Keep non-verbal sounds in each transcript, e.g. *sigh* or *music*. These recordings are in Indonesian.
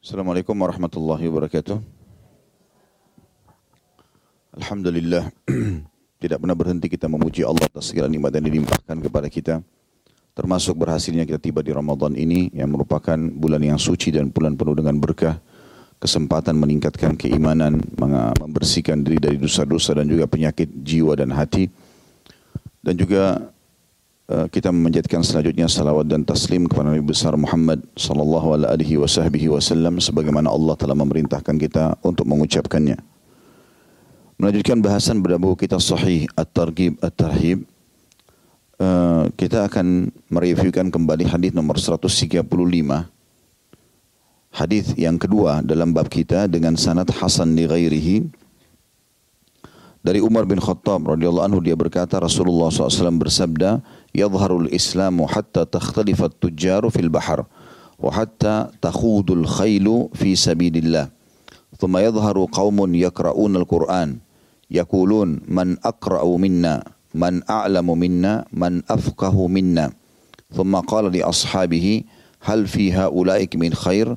Assalamualaikum warahmatullahi wabarakatuh. Alhamdulillah *clears throat* tidak pernah berhenti kita memuji Allah atas segala nikmat yang dilimpahkan kepada kita. Termasuk berhasilnya kita tiba di Ramadan ini yang merupakan bulan yang suci dan bulan penuh dengan berkah. Kesempatan meningkatkan keimanan, membersihkan diri dari dosa-dosa dan juga penyakit jiwa dan hati. Dan juga kita memanjatkan selanjutnya salawat dan taslim kepada Nabi besar Muhammad sallallahu alaihi wasallam sebagaimana Allah telah memerintahkan kita untuk mengucapkannya. Melanjutkan bahasan pada buku kita Sahih At-Targhib At-Tarhib. Uh, kita akan mereviewkan kembali hadis nomor 135. Hadis yang kedua dalam bab kita dengan sanad hasan li ghairihi dari Umar bin Khattab radhiyallahu anhu dia berkata Rasulullah SAW bersabda yadharul islamu hatta takhtalifat tujjaru fil bahar wa hatta takhudul khailu fi sabilillah thumma yadharu qaumun yaqra'una al-Qur'an yaqulun man aqra'u minna man a'lamu minna man afqahu minna thumma qala li ashabihi hal fi haulaik min khair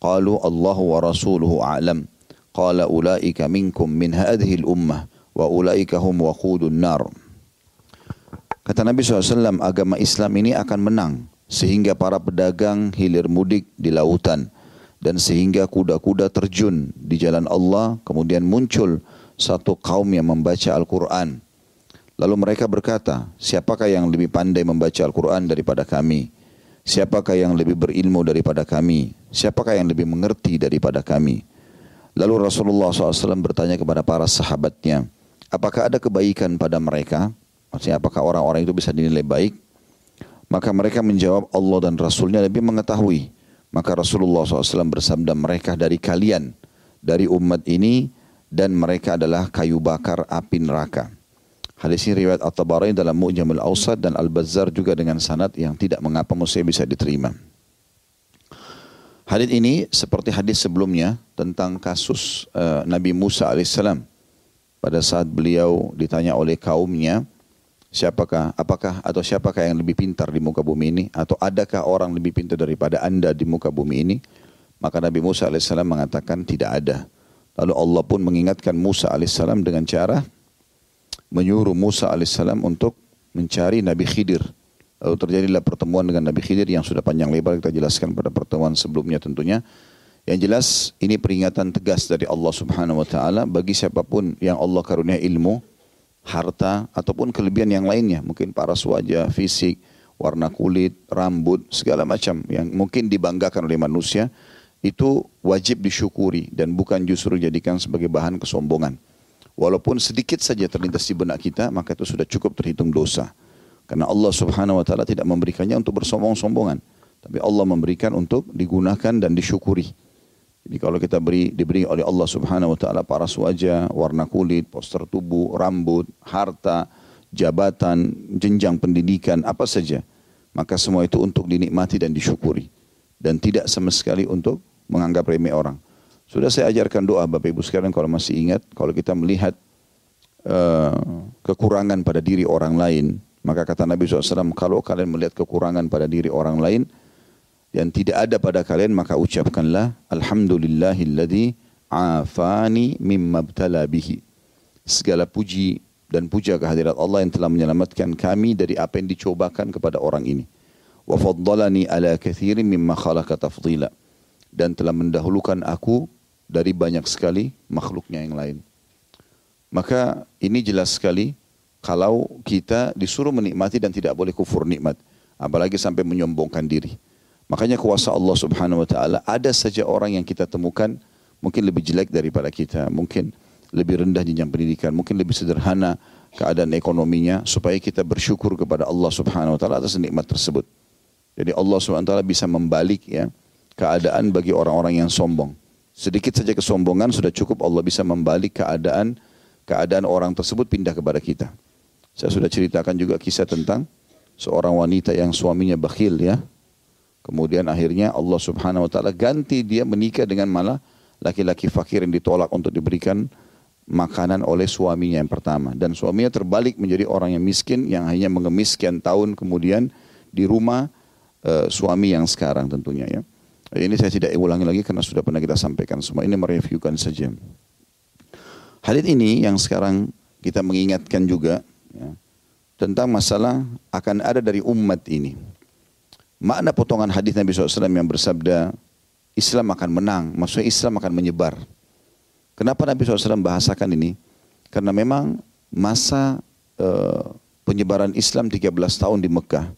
qalu Allahu wa rasuluhu a'lam qala ulaika minkum min hadhihi al-ummah wa ulaika hum waqudun nar. Kata Nabi SAW, agama Islam ini akan menang sehingga para pedagang hilir mudik di lautan dan sehingga kuda-kuda terjun di jalan Allah kemudian muncul satu kaum yang membaca Al-Quran. Lalu mereka berkata, siapakah yang lebih pandai membaca Al-Quran daripada kami? Siapakah yang lebih berilmu daripada kami? Siapakah yang lebih mengerti daripada kami? Lalu Rasulullah SAW bertanya kepada para sahabatnya, apakah ada kebaikan pada mereka? Maksudnya apakah orang-orang itu bisa dinilai baik? Maka mereka menjawab Allah dan Rasulnya lebih mengetahui. Maka Rasulullah SAW bersabda mereka dari kalian, dari umat ini, dan mereka adalah kayu bakar api neraka. Hadis ini riwayat At-Tabarani dalam Mu'jamul Awsat dan Al-Bazzar juga dengan sanad yang tidak mengapa mesti bisa diterima. Hadis ini seperti hadis sebelumnya tentang kasus uh, Nabi Musa alaihissalam pada saat beliau ditanya oleh kaumnya, siapakah, apakah atau siapakah yang lebih pintar di muka bumi ini? Atau adakah orang lebih pintar daripada anda di muka bumi ini? Maka Nabi Musa AS mengatakan tidak ada. Lalu Allah pun mengingatkan Musa AS dengan cara menyuruh Musa AS untuk mencari Nabi Khidir. Lalu terjadilah pertemuan dengan Nabi Khidir yang sudah panjang lebar kita jelaskan pada pertemuan sebelumnya tentunya. Yang jelas ini peringatan tegas dari Allah Subhanahu wa taala bagi siapa pun yang Allah karunia ilmu, harta ataupun kelebihan yang lainnya, mungkin paras wajah, fisik, warna kulit, rambut, segala macam yang mungkin dibanggakan oleh manusia itu wajib disyukuri dan bukan justru dijadikan sebagai bahan kesombongan. Walaupun sedikit saja terlintas di benak kita, maka itu sudah cukup terhitung dosa. Karena Allah Subhanahu wa taala tidak memberikannya untuk bersombong-sombongan, tapi Allah memberikan untuk digunakan dan disyukuri. Jadi kalau kita beri diberi oleh Allah Subhanahu wa taala paras wajah, warna kulit, poster tubuh, rambut, harta, jabatan, jenjang pendidikan, apa saja, maka semua itu untuk dinikmati dan disyukuri dan tidak sama sekali untuk menganggap remeh orang. Sudah saya ajarkan doa Bapak Ibu sekalian kalau masih ingat, kalau kita melihat uh, kekurangan pada diri orang lain, maka kata Nabi SAW, kalau kalian melihat kekurangan pada diri orang lain, yang tidak ada pada kalian maka ucapkanlah alhamdulillahilladzi afani mimma btala bihi. Segala puji dan puja kehadirat Allah yang telah menyelamatkan kami dari apa yang dicobakan kepada orang ini. Wa faddalani ala kathirin mimma khalaqa tafdila. Dan telah mendahulukan aku dari banyak sekali makhluknya yang lain. Maka ini jelas sekali kalau kita disuruh menikmati dan tidak boleh kufur nikmat. Apalagi sampai menyombongkan diri. Makanya kuasa Allah subhanahu wa ta'ala ada saja orang yang kita temukan mungkin lebih jelek daripada kita, mungkin lebih rendah jenjang pendidikan, mungkin lebih sederhana keadaan ekonominya supaya kita bersyukur kepada Allah subhanahu wa ta'ala atas nikmat tersebut. Jadi Allah subhanahu wa ta'ala bisa membalik ya keadaan bagi orang-orang yang sombong. Sedikit saja kesombongan sudah cukup Allah bisa membalik keadaan keadaan orang tersebut pindah kepada kita. Saya sudah ceritakan juga kisah tentang seorang wanita yang suaminya bakhil ya, Kemudian akhirnya Allah subhanahu wa ta'ala ganti dia menikah dengan malah laki-laki fakir yang ditolak untuk diberikan makanan oleh suaminya yang pertama. Dan suaminya terbalik menjadi orang yang miskin yang hanya mengemis sekian tahun kemudian di rumah uh, suami yang sekarang tentunya ya. Ini saya tidak ulangi lagi karena sudah pernah kita sampaikan semua. Ini mereviewkan saja. Hadis ini yang sekarang kita mengingatkan juga ya, tentang masalah akan ada dari umat ini. Makna potongan hadis Nabi SAW yang bersabda Islam akan menang, maksudnya Islam akan menyebar. Kenapa Nabi SAW bahasakan ini? Karena memang masa uh, penyebaran Islam 13 tahun di Mekah,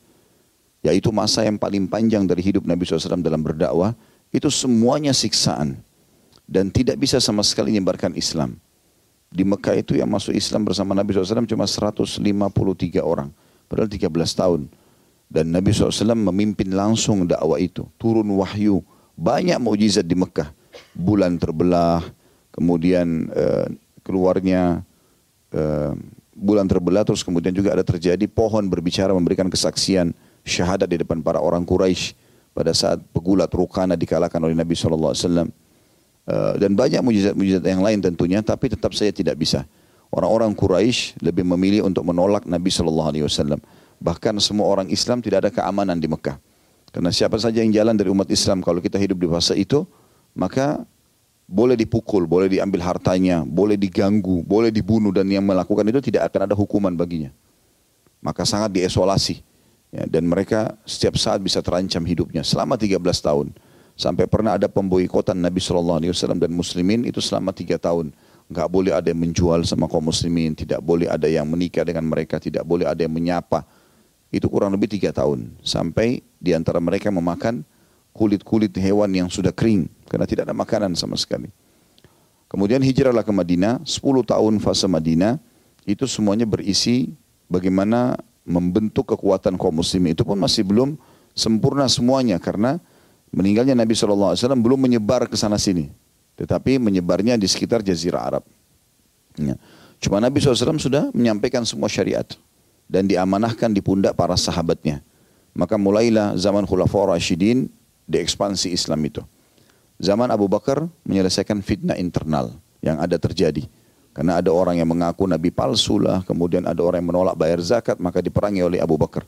yaitu masa yang paling panjang dari hidup Nabi SAW dalam berdakwah, itu semuanya siksaan dan tidak bisa sama sekali menyebarkan Islam. Di Mekah itu yang masuk Islam bersama Nabi SAW cuma 153 orang. Padahal 13 tahun. Dan Nabi SAW memimpin langsung dakwah itu. Turun wahyu. Banyak mujizat di Mekah. Bulan terbelah. Kemudian uh, keluarnya uh, bulan terbelah. Terus kemudian juga ada terjadi pohon berbicara memberikan kesaksian syahadat di depan para orang Quraisy pada saat pegulat Rukana dikalahkan oleh Nabi SAW. Eh, dan banyak mujizat-mujizat yang lain tentunya, tapi tetap saja tidak bisa. Orang-orang Quraisy lebih memilih untuk menolak Nabi Shallallahu Alaihi Wasallam. Bahkan semua orang Islam tidak ada keamanan di Mekah. Karena siapa saja yang jalan dari umat Islam kalau kita hidup di fase itu, maka boleh dipukul, boleh diambil hartanya, boleh diganggu, boleh dibunuh dan yang melakukan itu tidak akan ada hukuman baginya. Maka sangat diisolasi. Ya, dan mereka setiap saat bisa terancam hidupnya selama 13 tahun. Sampai pernah ada pemboikotan Nabi SAW dan muslimin itu selama tiga tahun. Enggak boleh ada yang menjual sama kaum muslimin, tidak boleh ada yang menikah dengan mereka, tidak boleh ada yang menyapa. Itu kurang lebih tiga tahun. Sampai di antara mereka memakan kulit-kulit hewan yang sudah kering. Karena tidak ada makanan sama sekali. Kemudian hijrahlah ke Madinah, 10 tahun fase Madinah, itu semuanya berisi bagaimana membentuk kekuatan kaum muslimin. Itu pun masih belum sempurna semuanya karena meninggalnya Nabi SAW belum menyebar ke sana sini. Tetapi menyebarnya di sekitar Jazirah Arab. Ya. Cuma Nabi SAW sudah menyampaikan semua syariat. Dan diamanahkan di pundak para sahabatnya. Maka mulailah zaman Khulafaur Rashidin diekspansi Islam itu. Zaman Abu Bakar menyelesaikan fitnah internal yang ada terjadi. Karena ada orang yang mengaku Nabi palsu lah, kemudian ada orang yang menolak bayar zakat, maka diperangi oleh Abu Bakar.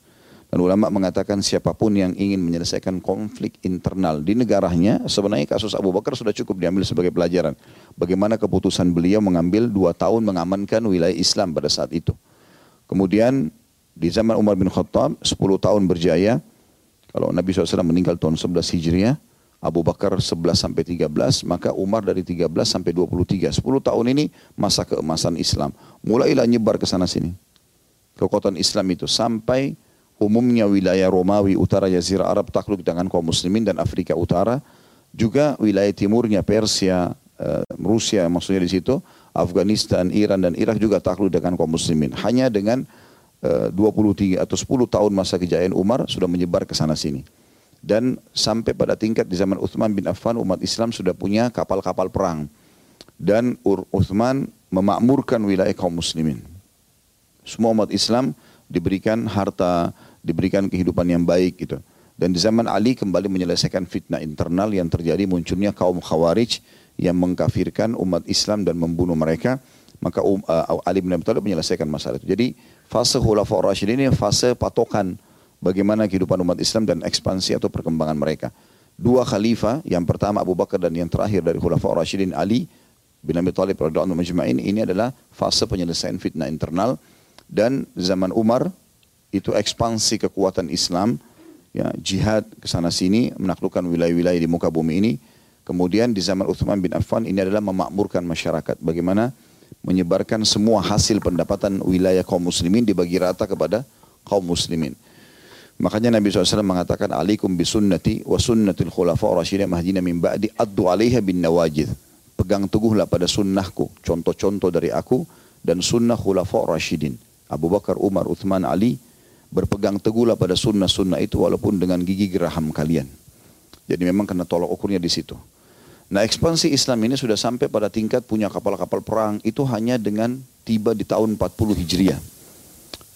Dan ulama mengatakan siapa pun yang ingin menyelesaikan konflik internal di negaranya, sebenarnya kasus Abu Bakar sudah cukup diambil sebagai pelajaran. Bagaimana keputusan beliau mengambil dua tahun mengamankan wilayah Islam pada saat itu. Kemudian di zaman Umar bin Khattab, 10 tahun berjaya. Kalau Nabi SAW meninggal tahun 11 Hijriah, Abu Bakar 11 sampai 13, maka Umar dari 13 sampai 23. 10 tahun ini masa keemasan Islam. Mulailah nyebar ke sana sini. Kekuatan Islam itu sampai umumnya wilayah Romawi utara Jazirah Arab takluk dengan kaum muslimin dan Afrika Utara juga wilayah timurnya Persia uh, Rusia maksudnya di situ Afghanistan Iran dan Irak juga takluk dengan kaum muslimin. Hanya dengan eh, uh, 23 atau 10 tahun masa kejayaan Umar sudah menyebar ke sana sini. Dan sampai pada tingkat di zaman Uthman bin Affan umat Islam sudah punya kapal-kapal perang. Dan Uthman memakmurkan wilayah kaum muslimin. Semua umat Islam diberikan harta diberikan kehidupan yang baik gitu. Dan di zaman Ali kembali menyelesaikan fitnah internal yang terjadi munculnya kaum Khawarij yang mengkafirkan umat Islam dan membunuh mereka. Maka um, uh, Ali bin Abi Thalib menyelesaikan masalah itu. Jadi fase Khulafaur Rasyidin ini fase patokan bagaimana kehidupan umat Islam dan ekspansi atau perkembangan mereka. Dua khalifah, yang pertama Abu Bakar dan yang terakhir dari Khulafaur Rasyidin Ali bin Abi Thalib radhiyallahu anhu ini adalah fase penyelesaian fitnah internal dan zaman Umar itu ekspansi kekuatan Islam, ya, jihad ke sana sini, menaklukkan wilayah-wilayah di muka bumi ini. Kemudian di zaman Uthman bin Affan ini adalah memakmurkan masyarakat. Bagaimana menyebarkan semua hasil pendapatan wilayah kaum muslimin dibagi rata kepada kaum muslimin. Makanya Nabi SAW mengatakan alikum bisunnati wa sunnatil khulafa rasyidin mahdina min ba'di addu alaiha bin nawajid. Pegang teguhlah pada sunnahku, contoh-contoh dari aku dan sunnah khulafa rasyidin. Abu Bakar, Umar, Uthman, Ali berpegang teguhlah pada sunnah-sunnah itu walaupun dengan gigi geraham kalian. Jadi memang kena tolak ukurnya di situ. Nah ekspansi Islam ini sudah sampai pada tingkat punya kapal-kapal perang itu hanya dengan tiba di tahun 40 Hijriah.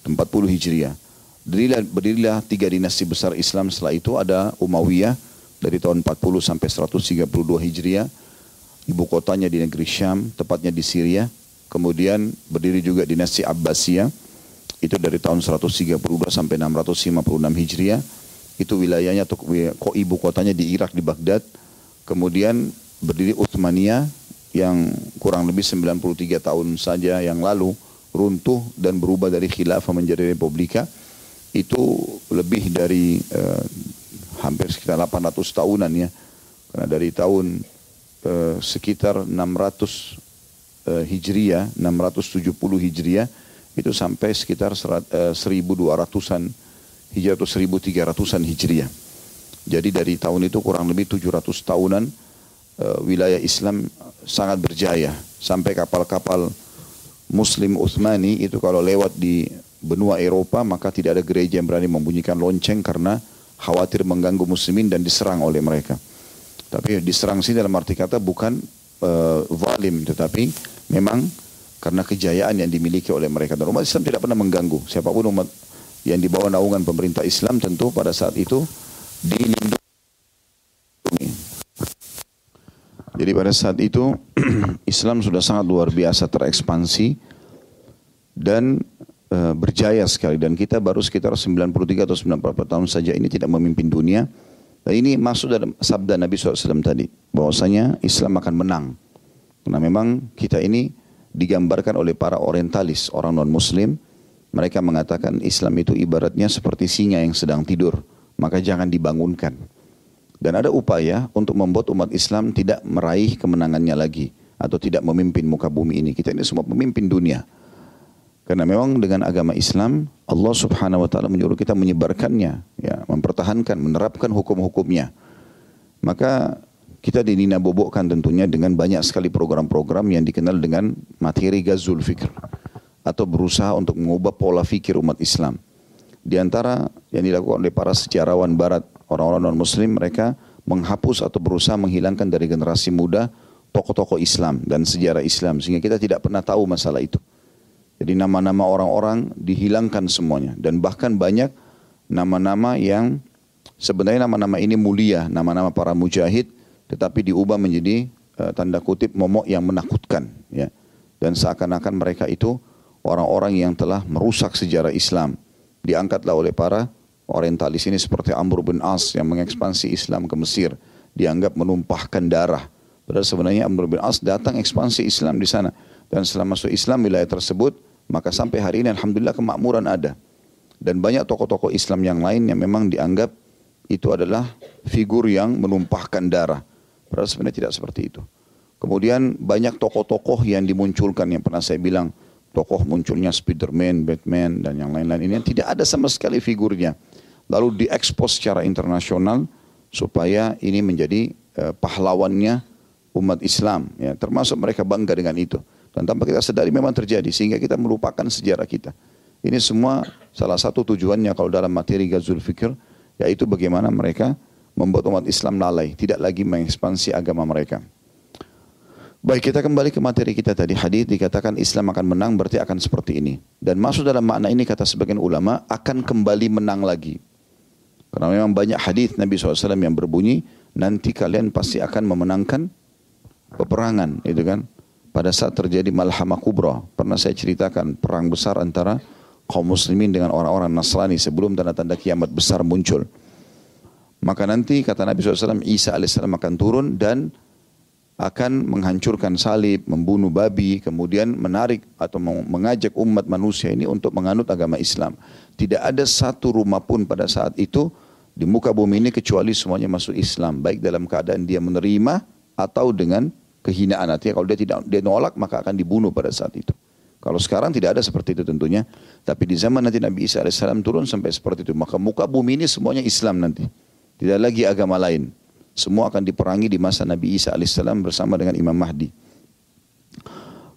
40 Hijriah. Berdirilah, berdirilah tiga dinasti besar Islam setelah itu ada Umayyah dari tahun 40 sampai 132 Hijriah. Ibu kotanya di negeri Syam, tepatnya di Syria. Kemudian berdiri juga dinasti Abbasiyah itu dari tahun 132 sampai 656 Hijriah. Itu wilayahnya atau kok ibu kotanya di Irak di Baghdad. Kemudian berdiri Utsmaniyah yang kurang lebih 93 tahun saja yang lalu runtuh dan berubah dari khilafah menjadi republika itu lebih dari uh, hampir sekitar 800 tahunan ya karena dari tahun uh, sekitar 600 uh, Hijriah 670 Hijriah itu sampai sekitar uh, 1200-an Hijriah. Atau 1300-an Hijriah. Jadi dari tahun itu kurang lebih 700 tahunan uh, wilayah Islam sangat berjaya. Sampai kapal-kapal Muslim Utsmani itu kalau lewat di benua Eropa maka tidak ada gereja yang berani membunyikan lonceng karena khawatir mengganggu muslimin dan diserang oleh mereka. Tapi diserang sini dalam arti kata bukan uh, zalim tetapi memang karena kejayaan yang dimiliki oleh mereka. Dan umat Islam tidak pernah mengganggu. Siapa pun umat yang dibawa naungan pemerintah Islam tentu pada saat itu dilindungi Jadi pada saat itu *clears throat* Islam sudah sangat luar biasa terekspansi dan e, berjaya sekali dan kita baru sekitar 93 atau 94 tahun saja ini tidak memimpin dunia. Dan ini masuk dalam sabda Nabi SAW tadi bahwasanya Islam akan menang. Karena memang kita ini digambarkan oleh para orientalis, orang non-muslim. Mereka mengatakan Islam itu ibaratnya seperti singa yang sedang tidur. Maka jangan dibangunkan. Dan ada upaya untuk membuat umat Islam tidak meraih kemenangannya lagi atau tidak memimpin muka bumi ini. Kita ini semua pemimpin dunia. Karena memang dengan agama Islam Allah Subhanahu wa taala menyuruh kita menyebarkannya, ya, mempertahankan, menerapkan hukum-hukumnya. Maka kita dinina bobokkan tentunya dengan banyak sekali program-program yang dikenal dengan materi gazul fikr atau berusaha untuk mengubah pola fikir umat Islam. Di antara yang dilakukan oleh para sejarawan barat orang-orang non-muslim mereka menghapus atau berusaha menghilangkan dari generasi muda tokoh-tokoh Islam dan sejarah Islam sehingga kita tidak pernah tahu masalah itu. Jadi nama-nama orang-orang dihilangkan semuanya dan bahkan banyak nama-nama yang sebenarnya nama-nama ini mulia, nama-nama para mujahid tetapi diubah menjadi uh, tanda kutip momok yang menakutkan ya. Dan seakan-akan mereka itu orang-orang yang telah merusak sejarah Islam. Diangkatlah oleh para orientalis ini seperti Amr bin As yang mengekspansi Islam ke Mesir dianggap menumpahkan darah. Padahal sebenarnya Amr bin As datang ekspansi Islam di sana dan setelah masuk Islam wilayah tersebut maka sampai hari ini alhamdulillah kemakmuran ada. Dan banyak tokoh-tokoh Islam yang lain yang memang dianggap itu adalah figur yang menumpahkan darah. Padahal sebenarnya tidak seperti itu. Kemudian banyak tokoh-tokoh yang dimunculkan yang pernah saya bilang tokoh munculnya Spiderman, Batman dan yang lain-lain ini yang tidak ada sama sekali figurnya. Lalu diekspos secara internasional supaya ini menjadi uh, pahlawannya umat Islam ya. Termasuk mereka bangga dengan itu. Dan tanpa kita sadari memang terjadi sehingga kita melupakan sejarah kita. Ini semua salah satu tujuannya kalau dalam materi Gazul Fikr yaitu bagaimana mereka membuat umat Islam lalai tidak lagi mengekspansi agama mereka Baik kita kembali ke materi kita tadi hadis dikatakan Islam akan menang berarti akan seperti ini dan masuk dalam makna ini kata sebagian ulama akan kembali menang lagi karena memang banyak hadis Nabi SAW yang berbunyi, nanti kalian pasti akan memenangkan peperangan, itu kan. Pada saat terjadi malhamah kubra, pernah saya ceritakan perang besar antara kaum muslimin dengan orang-orang Nasrani sebelum tanda-tanda kiamat besar muncul. Maka nanti kata Nabi SAW, Isa AS akan turun dan akan menghancurkan salib, membunuh babi, kemudian menarik atau mengajak umat manusia ini untuk menganut agama Islam. Tidak ada satu rumah pun pada saat itu di muka bumi ini kecuali semuanya masuk Islam. Baik dalam keadaan dia menerima atau dengan kehinaan. Artinya kalau dia tidak dia nolak maka akan dibunuh pada saat itu. Kalau sekarang tidak ada seperti itu tentunya. Tapi di zaman nanti Nabi Isa AS turun sampai seperti itu. Maka muka bumi ini semuanya Islam nanti. Tidak lagi agama lain semua akan diperangi di masa Nabi Isa AS bersama dengan Imam Mahdi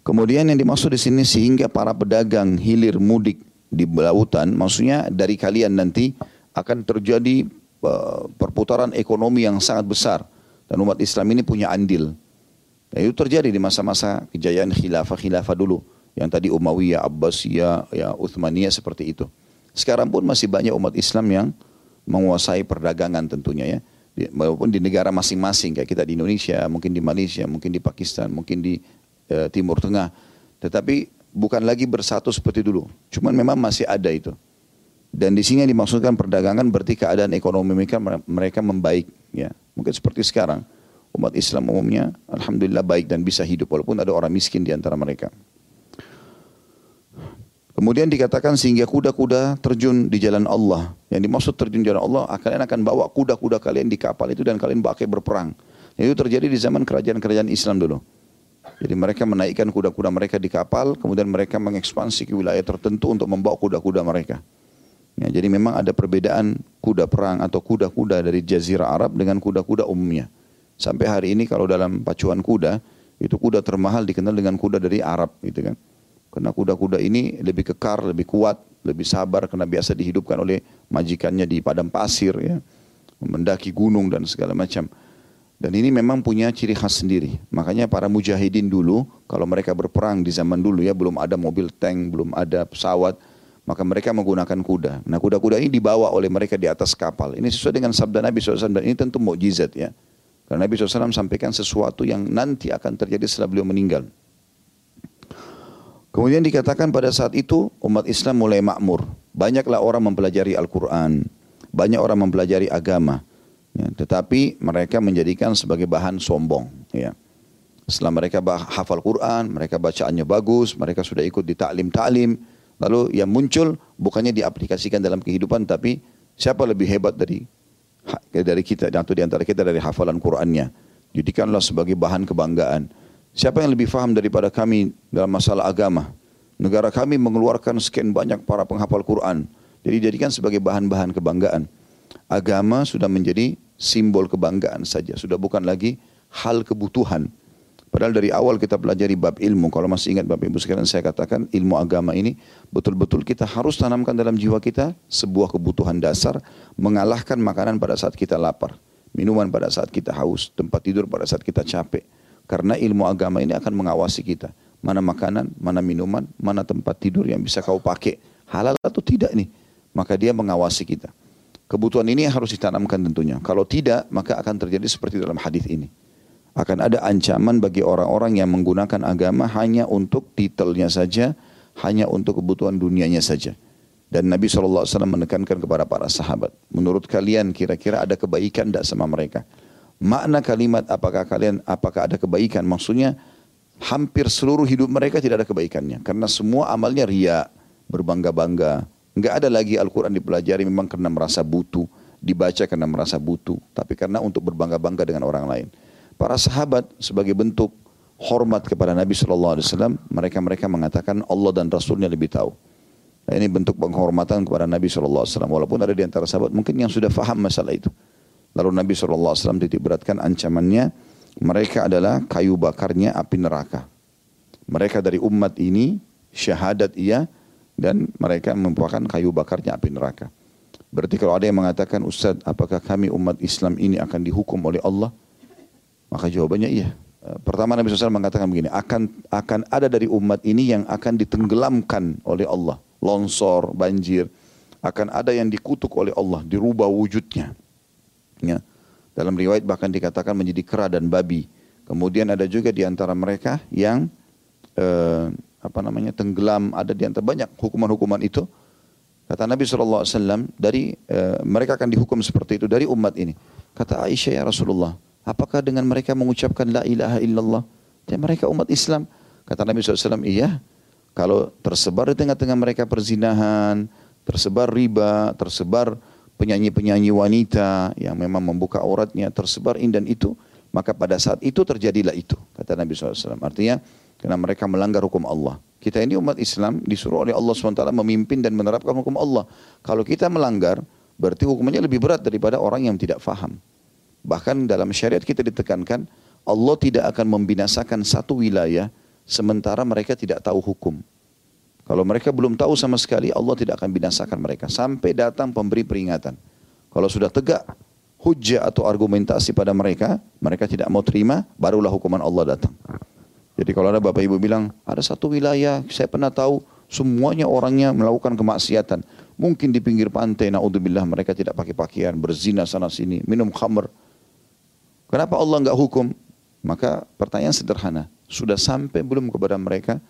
kemudian yang dimaksud di sini sehingga para pedagang hilir mudik di lautan maksudnya dari kalian nanti akan terjadi uh, perputaran ekonomi yang sangat besar dan umat Islam ini punya andil. Dan itu terjadi di masa-masa kejayaan khilafah-khilafah dulu yang tadi Umayyah, Abbasiyah, ya Uthmaniyah seperti itu. Sekarang pun masih banyak umat Islam yang menguasai perdagangan tentunya ya. Walaupun di negara masing-masing kayak kita di Indonesia, mungkin di Malaysia, mungkin di Pakistan, mungkin di uh, Timur Tengah. Tetapi bukan lagi bersatu seperti dulu. Cuman memang masih ada itu Dan di sini yang dimaksudkan perdagangan berarti keadaan ekonomi mereka mereka membaik ya. Mungkin seperti sekarang umat Islam umumnya alhamdulillah baik dan bisa hidup walaupun ada orang miskin di antara mereka. Kemudian dikatakan sehingga kuda-kuda terjun di jalan Allah. Yang dimaksud terjun di jalan Allah, kalian akan bawa kuda-kuda kalian di kapal itu dan kalian pakai berperang. Itu terjadi di zaman kerajaan-kerajaan Islam dulu. Jadi mereka menaikkan kuda-kuda mereka di kapal, kemudian mereka mengekspansi ke wilayah tertentu untuk membawa kuda-kuda mereka. Ya, jadi memang ada perbedaan kuda perang atau kuda-kuda dari Jazirah Arab dengan kuda-kuda umumnya. Sampai hari ini kalau dalam pacuan kuda, itu kuda termahal dikenal dengan kuda dari Arab gitu kan. Karena kuda-kuda ini lebih kekar, lebih kuat, lebih sabar karena biasa dihidupkan oleh majikannya di padang pasir ya. Mendaki gunung dan segala macam. Dan ini memang punya ciri khas sendiri. Makanya para mujahidin dulu, kalau mereka berperang di zaman dulu ya, belum ada mobil tank, belum ada pesawat, maka mereka menggunakan kuda. Nah kuda-kuda ini dibawa oleh mereka di atas kapal. Ini sesuai dengan sabda Nabi SAW dan ini tentu mukjizat ya. Karena Nabi SAW sampaikan sesuatu yang nanti akan terjadi setelah beliau meninggal. Kemudian dikatakan pada saat itu umat Islam mulai makmur. Banyaklah orang mempelajari Al-Quran. Banyak orang mempelajari agama. Ya, tetapi mereka menjadikan sebagai bahan sombong. Ya. Setelah mereka hafal Quran, mereka bacaannya bagus, mereka sudah ikut di taklim-taklim. Lalu yang muncul bukannya diaplikasikan dalam kehidupan, tapi siapa lebih hebat dari dari kita atau di antara kita dari hafalan Qurannya. Jadikanlah sebagai bahan kebanggaan. Siapa yang lebih faham daripada kami dalam masalah agama? Negara kami mengeluarkan sekian banyak para penghafal Quran. Jadi jadikan sebagai bahan-bahan kebanggaan. Agama sudah menjadi simbol kebanggaan saja. Sudah bukan lagi hal kebutuhan. Padahal dari awal kita pelajari bab ilmu. Kalau masih ingat bab ibu sekalian saya katakan ilmu agama ini betul-betul kita harus tanamkan dalam jiwa kita sebuah kebutuhan dasar mengalahkan makanan pada saat kita lapar. Minuman pada saat kita haus, tempat tidur pada saat kita capek. Karena ilmu agama ini akan mengawasi kita. Mana makanan, mana minuman, mana tempat tidur yang bisa kau pakai. Halal atau tidak nih. Maka dia mengawasi kita. Kebutuhan ini harus ditanamkan tentunya. Kalau tidak, maka akan terjadi seperti dalam hadis ini. Akan ada ancaman bagi orang-orang yang menggunakan agama hanya untuk titelnya saja, hanya untuk kebutuhan dunianya saja. Dan Nabi SAW menekankan kepada para sahabat, menurut kalian kira-kira ada kebaikan tidak sama mereka? Makna kalimat apakah kalian apakah ada kebaikan? Maksudnya hampir seluruh hidup mereka tidak ada kebaikannya karena semua amalnya ria, berbangga-bangga. Enggak ada lagi Al-Qur'an dipelajari memang karena merasa butuh, dibaca karena merasa butuh, tapi karena untuk berbangga-bangga dengan orang lain. Para sahabat sebagai bentuk hormat kepada Nabi Shallallahu Alaihi Wasallam, mereka mereka mengatakan Allah dan Rasulnya lebih tahu. Nah, ini bentuk penghormatan kepada Nabi Wasallam. Walaupun ada di antara sahabat mungkin yang sudah faham masalah itu. Lalu Nabi SAW titik beratkan ancamannya, mereka adalah kayu bakarnya api neraka. Mereka dari umat ini, syahadat ia, dan mereka merupakan kayu bakarnya api neraka. Berarti kalau ada yang mengatakan, Ustaz, apakah kami umat Islam ini akan dihukum oleh Allah? Maka jawabannya iya. Eh, pertama Nabi SAW mengatakan begini, akan akan ada dari umat ini yang akan ditenggelamkan oleh Allah. Longsor, banjir. Akan ada yang dikutuk oleh Allah, dirubah wujudnya. Ya. Dalam riwayat bahkan dikatakan menjadi kera dan babi. Kemudian ada juga di antara mereka yang eh, apa namanya tenggelam. Ada di antara banyak hukuman-hukuman itu. Kata Nabi SAW, dari eh, mereka akan dihukum seperti itu dari umat ini. Kata Aisyah ya Rasulullah, apakah dengan mereka mengucapkan la ilaha illallah? Dan mereka umat Islam. Kata Nabi SAW, iya. Kalau tersebar di tengah-tengah mereka perzinahan, tersebar riba, tersebar penyanyi-penyanyi wanita yang memang membuka auratnya tersebar dan itu, maka pada saat itu terjadilah itu, kata Nabi SAW. Artinya, karena mereka melanggar hukum Allah. Kita ini umat Islam disuruh oleh Allah SWT memimpin dan menerapkan hukum Allah. Kalau kita melanggar, berarti hukumnya lebih berat daripada orang yang tidak faham. Bahkan dalam syariat kita ditekankan, Allah tidak akan membinasakan satu wilayah sementara mereka tidak tahu hukum. Kalau mereka belum tahu sama sekali, Allah tidak akan binasakan mereka. Sampai datang pemberi peringatan. Kalau sudah tegak hujah atau argumentasi pada mereka, mereka tidak mau terima, barulah hukuman Allah datang. Jadi kalau ada bapak ibu bilang, ada satu wilayah, saya pernah tahu, semuanya orangnya melakukan kemaksiatan. Mungkin di pinggir pantai, na'udzubillah mereka tidak pakai pakaian, berzina sana sini, minum khamr. Kenapa Allah enggak hukum? Maka pertanyaan sederhana, sudah sampai belum kepada mereka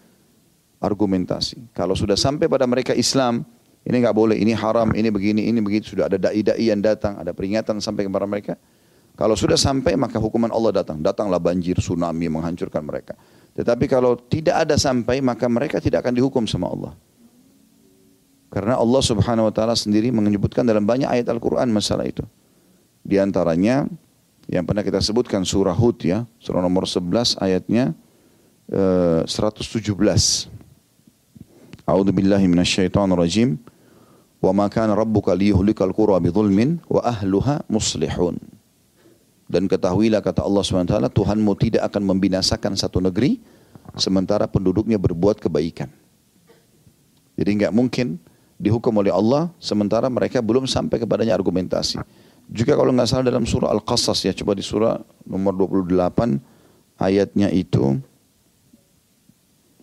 argumentasi. Kalau sudah sampai pada mereka Islam, ini nggak boleh, ini haram, ini begini, ini begitu. Sudah ada dai-dai yang datang, ada peringatan sampai kepada mereka. Kalau sudah sampai maka hukuman Allah datang. Datanglah banjir, tsunami menghancurkan mereka. Tetapi kalau tidak ada sampai maka mereka tidak akan dihukum sama Allah. Karena Allah subhanahu wa ta'ala sendiri menyebutkan dalam banyak ayat Al-Quran masalah itu. Di antaranya yang pernah kita sebutkan surah Hud ya, surah nomor 11 ayatnya uh, 117. A'udzu billahi minasyaitonir rajim. Wa ma kana rabbuka liyuhlikal qura bidzulmin wa ahluha muslihun. Dan ketahuilah kata Allah SWT, Tuhanmu tidak akan membinasakan satu negeri sementara penduduknya berbuat kebaikan. Jadi enggak mungkin dihukum oleh Allah sementara mereka belum sampai kepadanya argumentasi. Juga kalau nggak salah dalam surah Al-Qasas ya, coba di surah nomor 28 ayatnya itu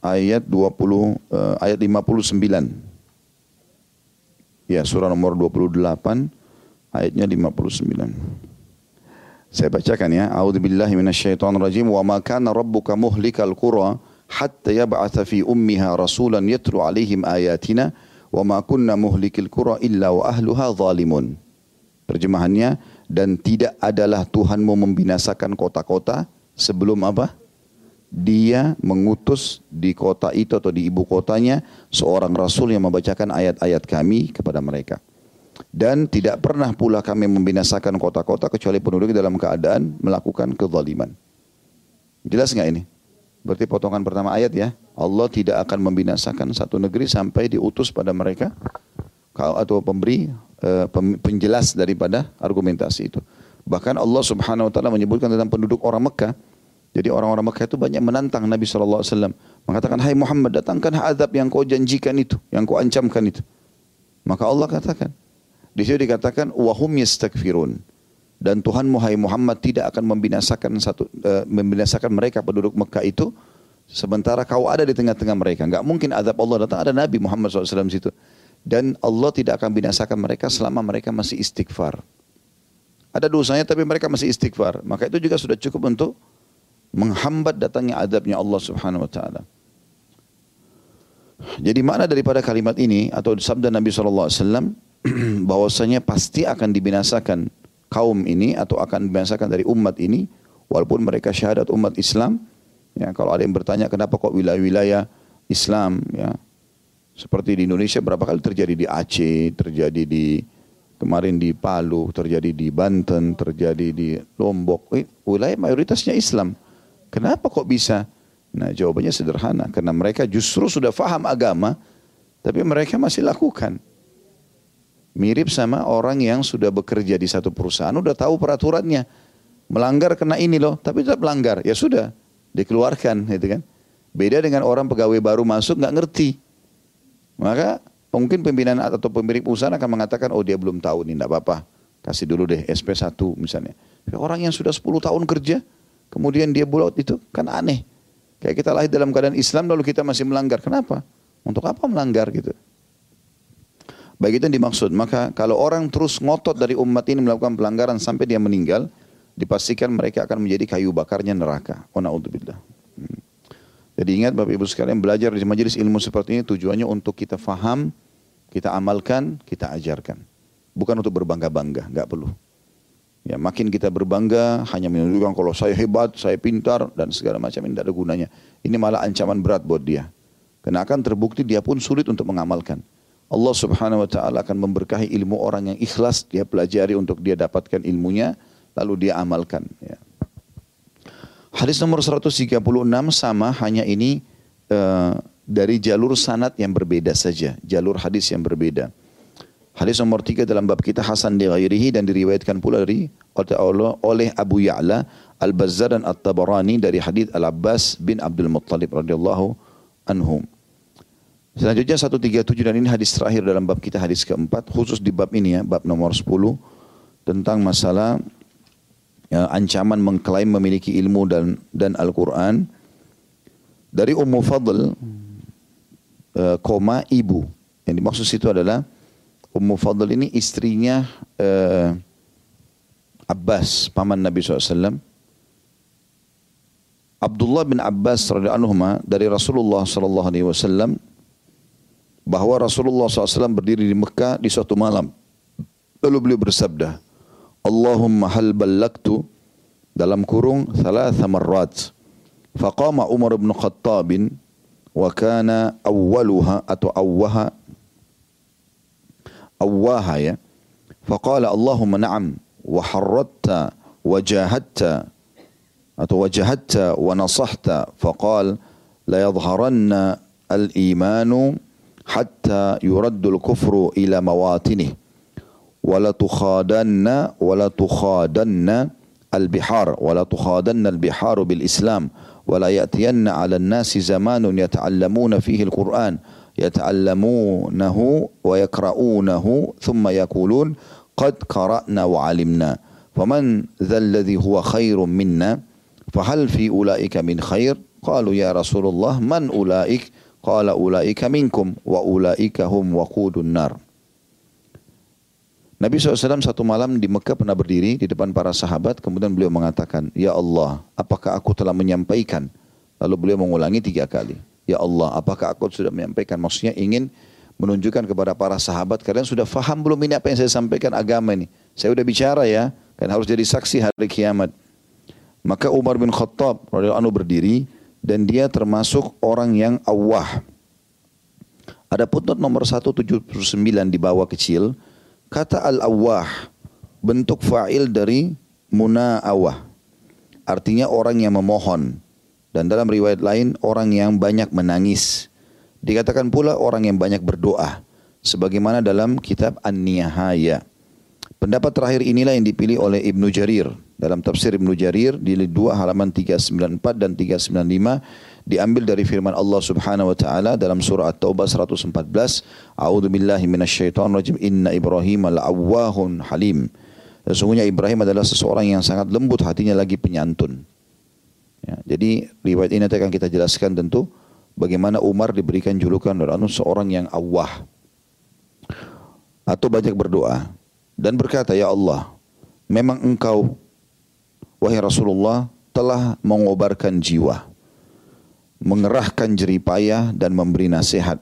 ayat 20 uh, eh, ayat 59. Ya, surah nomor 28 ayatnya 59. Saya bacakan ya. A'udzubillahi minasyaitonirrajim. Wa ma kana rabbuka muhlikal qura hatta yab'atha fi ummiha rasulan yatlu alaihim ayatina wa ma kunna muhlikil qura illa wa ahluha zalimun. Terjemahannya dan tidak adalah Tuhanmu membinasakan kota-kota sebelum apa? Dia mengutus di kota itu atau di ibu kotanya seorang rasul yang membacakan ayat-ayat kami kepada mereka. Dan tidak pernah pula kami membinasakan kota-kota kecuali penduduk dalam keadaan melakukan kezaliman. Jelas nggak ini? Berarti potongan pertama ayat ya. Allah tidak akan membinasakan satu negeri sampai diutus pada mereka atau pemberi eh, penjelas daripada argumentasi itu. Bahkan Allah Subhanahu wa taala menyebutkan tentang penduduk orang Mekah jadi orang-orang Mekah itu banyak menantang Nabi SAW. Mengatakan, hai Muhammad datangkan azab yang kau janjikan itu, yang kau ancamkan itu. Maka Allah katakan, di situ dikatakan, wahum yastakfirun. Dan Tuhan hai Muhammad tidak akan membinasakan satu uh, membinasakan mereka penduduk Mekah itu sementara kau ada di tengah-tengah mereka. Enggak mungkin azab Allah datang ada Nabi Muhammad SAW situ. Dan Allah tidak akan binasakan mereka selama mereka masih istighfar. Ada dosanya tapi mereka masih istighfar. Maka itu juga sudah cukup untuk menghambat datangnya adabnya Allah Subhanahu wa taala. Jadi makna daripada kalimat ini atau sabda Nabi sallallahu alaihi wasallam *clears throat* bahwasanya pasti akan dibinasakan kaum ini atau akan dibinasakan dari umat ini walaupun mereka syahadat umat Islam. Ya, kalau ada yang bertanya kenapa kok wilayah-wilayah Islam ya seperti di Indonesia berapa kali terjadi di Aceh, terjadi di kemarin di Palu, terjadi di Banten, terjadi di Lombok. Eh, wilayah mayoritasnya Islam. Kenapa kok bisa? Nah jawabannya sederhana. Karena mereka justru sudah faham agama, tapi mereka masih lakukan. Mirip sama orang yang sudah bekerja di satu perusahaan, udah tahu peraturannya. Melanggar kena ini loh, tapi tetap melanggar. Ya sudah, dikeluarkan gitu kan. Beda dengan orang pegawai baru masuk nggak ngerti. Maka mungkin pimpinan atau pemilik perusahaan akan mengatakan, oh dia belum tahu nih, enggak apa-apa. Kasih dulu deh SP1 misalnya. Orang yang sudah 10 tahun kerja, kemudian dia bulat itu kan aneh. Kayak kita lahir dalam keadaan Islam lalu kita masih melanggar. Kenapa? Untuk apa melanggar gitu? Baik itu yang dimaksud. Maka kalau orang terus ngotot dari umat ini melakukan pelanggaran sampai dia meninggal, dipastikan mereka akan menjadi kayu bakarnya neraka. Wa na'udzubillah. Hmm. Jadi ingat Bapak Ibu sekalian belajar di majelis ilmu seperti ini tujuannya untuk kita faham, kita amalkan, kita ajarkan. Bukan untuk berbangga-bangga, nggak perlu. Ya, makin kita berbangga hanya menunjukkan kalau saya hebat, saya pintar dan segala macam ini tidak ada gunanya. Ini malah ancaman berat buat dia. Karena akan terbukti dia pun sulit untuk mengamalkan. Allah Subhanahu wa taala akan memberkahi ilmu orang yang ikhlas dia pelajari untuk dia dapatkan ilmunya lalu dia amalkan ya. Hadis nomor 136 sama hanya ini uh, dari jalur sanad yang berbeda saja, jalur hadis yang berbeda. Hadis nomor tiga dalam bab kita Hasan di ghairihi dan diriwayatkan pula dari oleh Abu Ya'la Al-Bazzar dan At-Tabarani dari hadis Al-Abbas bin Abdul Muttalib radhiyallahu anhum. Selanjutnya 137 dan ini hadis terakhir dalam bab kita hadis keempat khusus di bab ini ya bab nomor 10 tentang masalah ya, ancaman mengklaim memiliki ilmu dan dan Al-Qur'an dari Ummu Fadl uh, koma ibu. Yang dimaksud situ adalah Ummu Fadl ini istrinya uh, Abbas, paman Nabi SAW. Abdullah bin Abbas radhiyallahu dari Rasulullah sallallahu alaihi wasallam bahwa Rasulullah SAW berdiri di Mekah di suatu malam. Lalu beliau bersabda, Allahumma hal ballaktu dalam kurung thalatha marrat. Faqama Umar bin Khattab wa kana awwaluha atau awwaha أواهاية فقال اللهم نعم وحرضت وجاهدت وجاهدت ونصحت. فقال ليظهرن الإيمان حتى يرد الكفر إلى مواطنه ولتخادن ولتخادن البحار ولا تخادن البحار بالإسلام ولا يأتين على الناس زمان يتعلمون فيه القرآن. يتعلمونه wa ثم يقولون قد qad وعلمنا فمن ذا الذي هو خير منا فهل في أولئك من خير قالوا يا رسول الله من أولئك قال أولئك منكم وأولئك هم وقود النار Nabi SAW satu malam di Mekah pernah berdiri di depan para sahabat. Kemudian beliau mengatakan, Ya Allah, apakah aku telah menyampaikan? Lalu beliau mengulangi tiga kali. Ya Allah, apakah aku sudah menyampaikan? Maksudnya ingin menunjukkan kepada para sahabat, kalian sudah faham belum ini apa yang saya sampaikan agama ini? Saya sudah bicara ya, kan harus jadi saksi hari kiamat. Maka Umar bin Khattab radhiyallahu berdiri dan dia termasuk orang yang awah. Ada putnot nomor 179 di bawah kecil, Kata al-awwah bentuk fa'il dari muna'awah. Artinya orang yang memohon. Dan dalam riwayat lain orang yang banyak menangis. Dikatakan pula orang yang banyak berdoa. Sebagaimana dalam kitab An-Nihaya. Pendapat terakhir inilah yang dipilih oleh Ibnu Jarir. Dalam tafsir Ibnu Jarir di dua halaman 394 dan 395 diambil dari firman Allah Subhanahu wa taala dalam surah At-Taubah 114, A'udzu billahi rajim. Inna Ibrahim al-awwahun halim. Sesungguhnya Ibrahim adalah seseorang yang sangat lembut hatinya lagi penyantun. Ya, jadi riwayat ini akan kita jelaskan tentu bagaimana Umar diberikan julukan anu seorang yang awah atau banyak berdoa dan berkata ya Allah memang engkau wahai Rasulullah telah mengobarkan jiwa mengerahkan jeripayah dan memberi nasihat.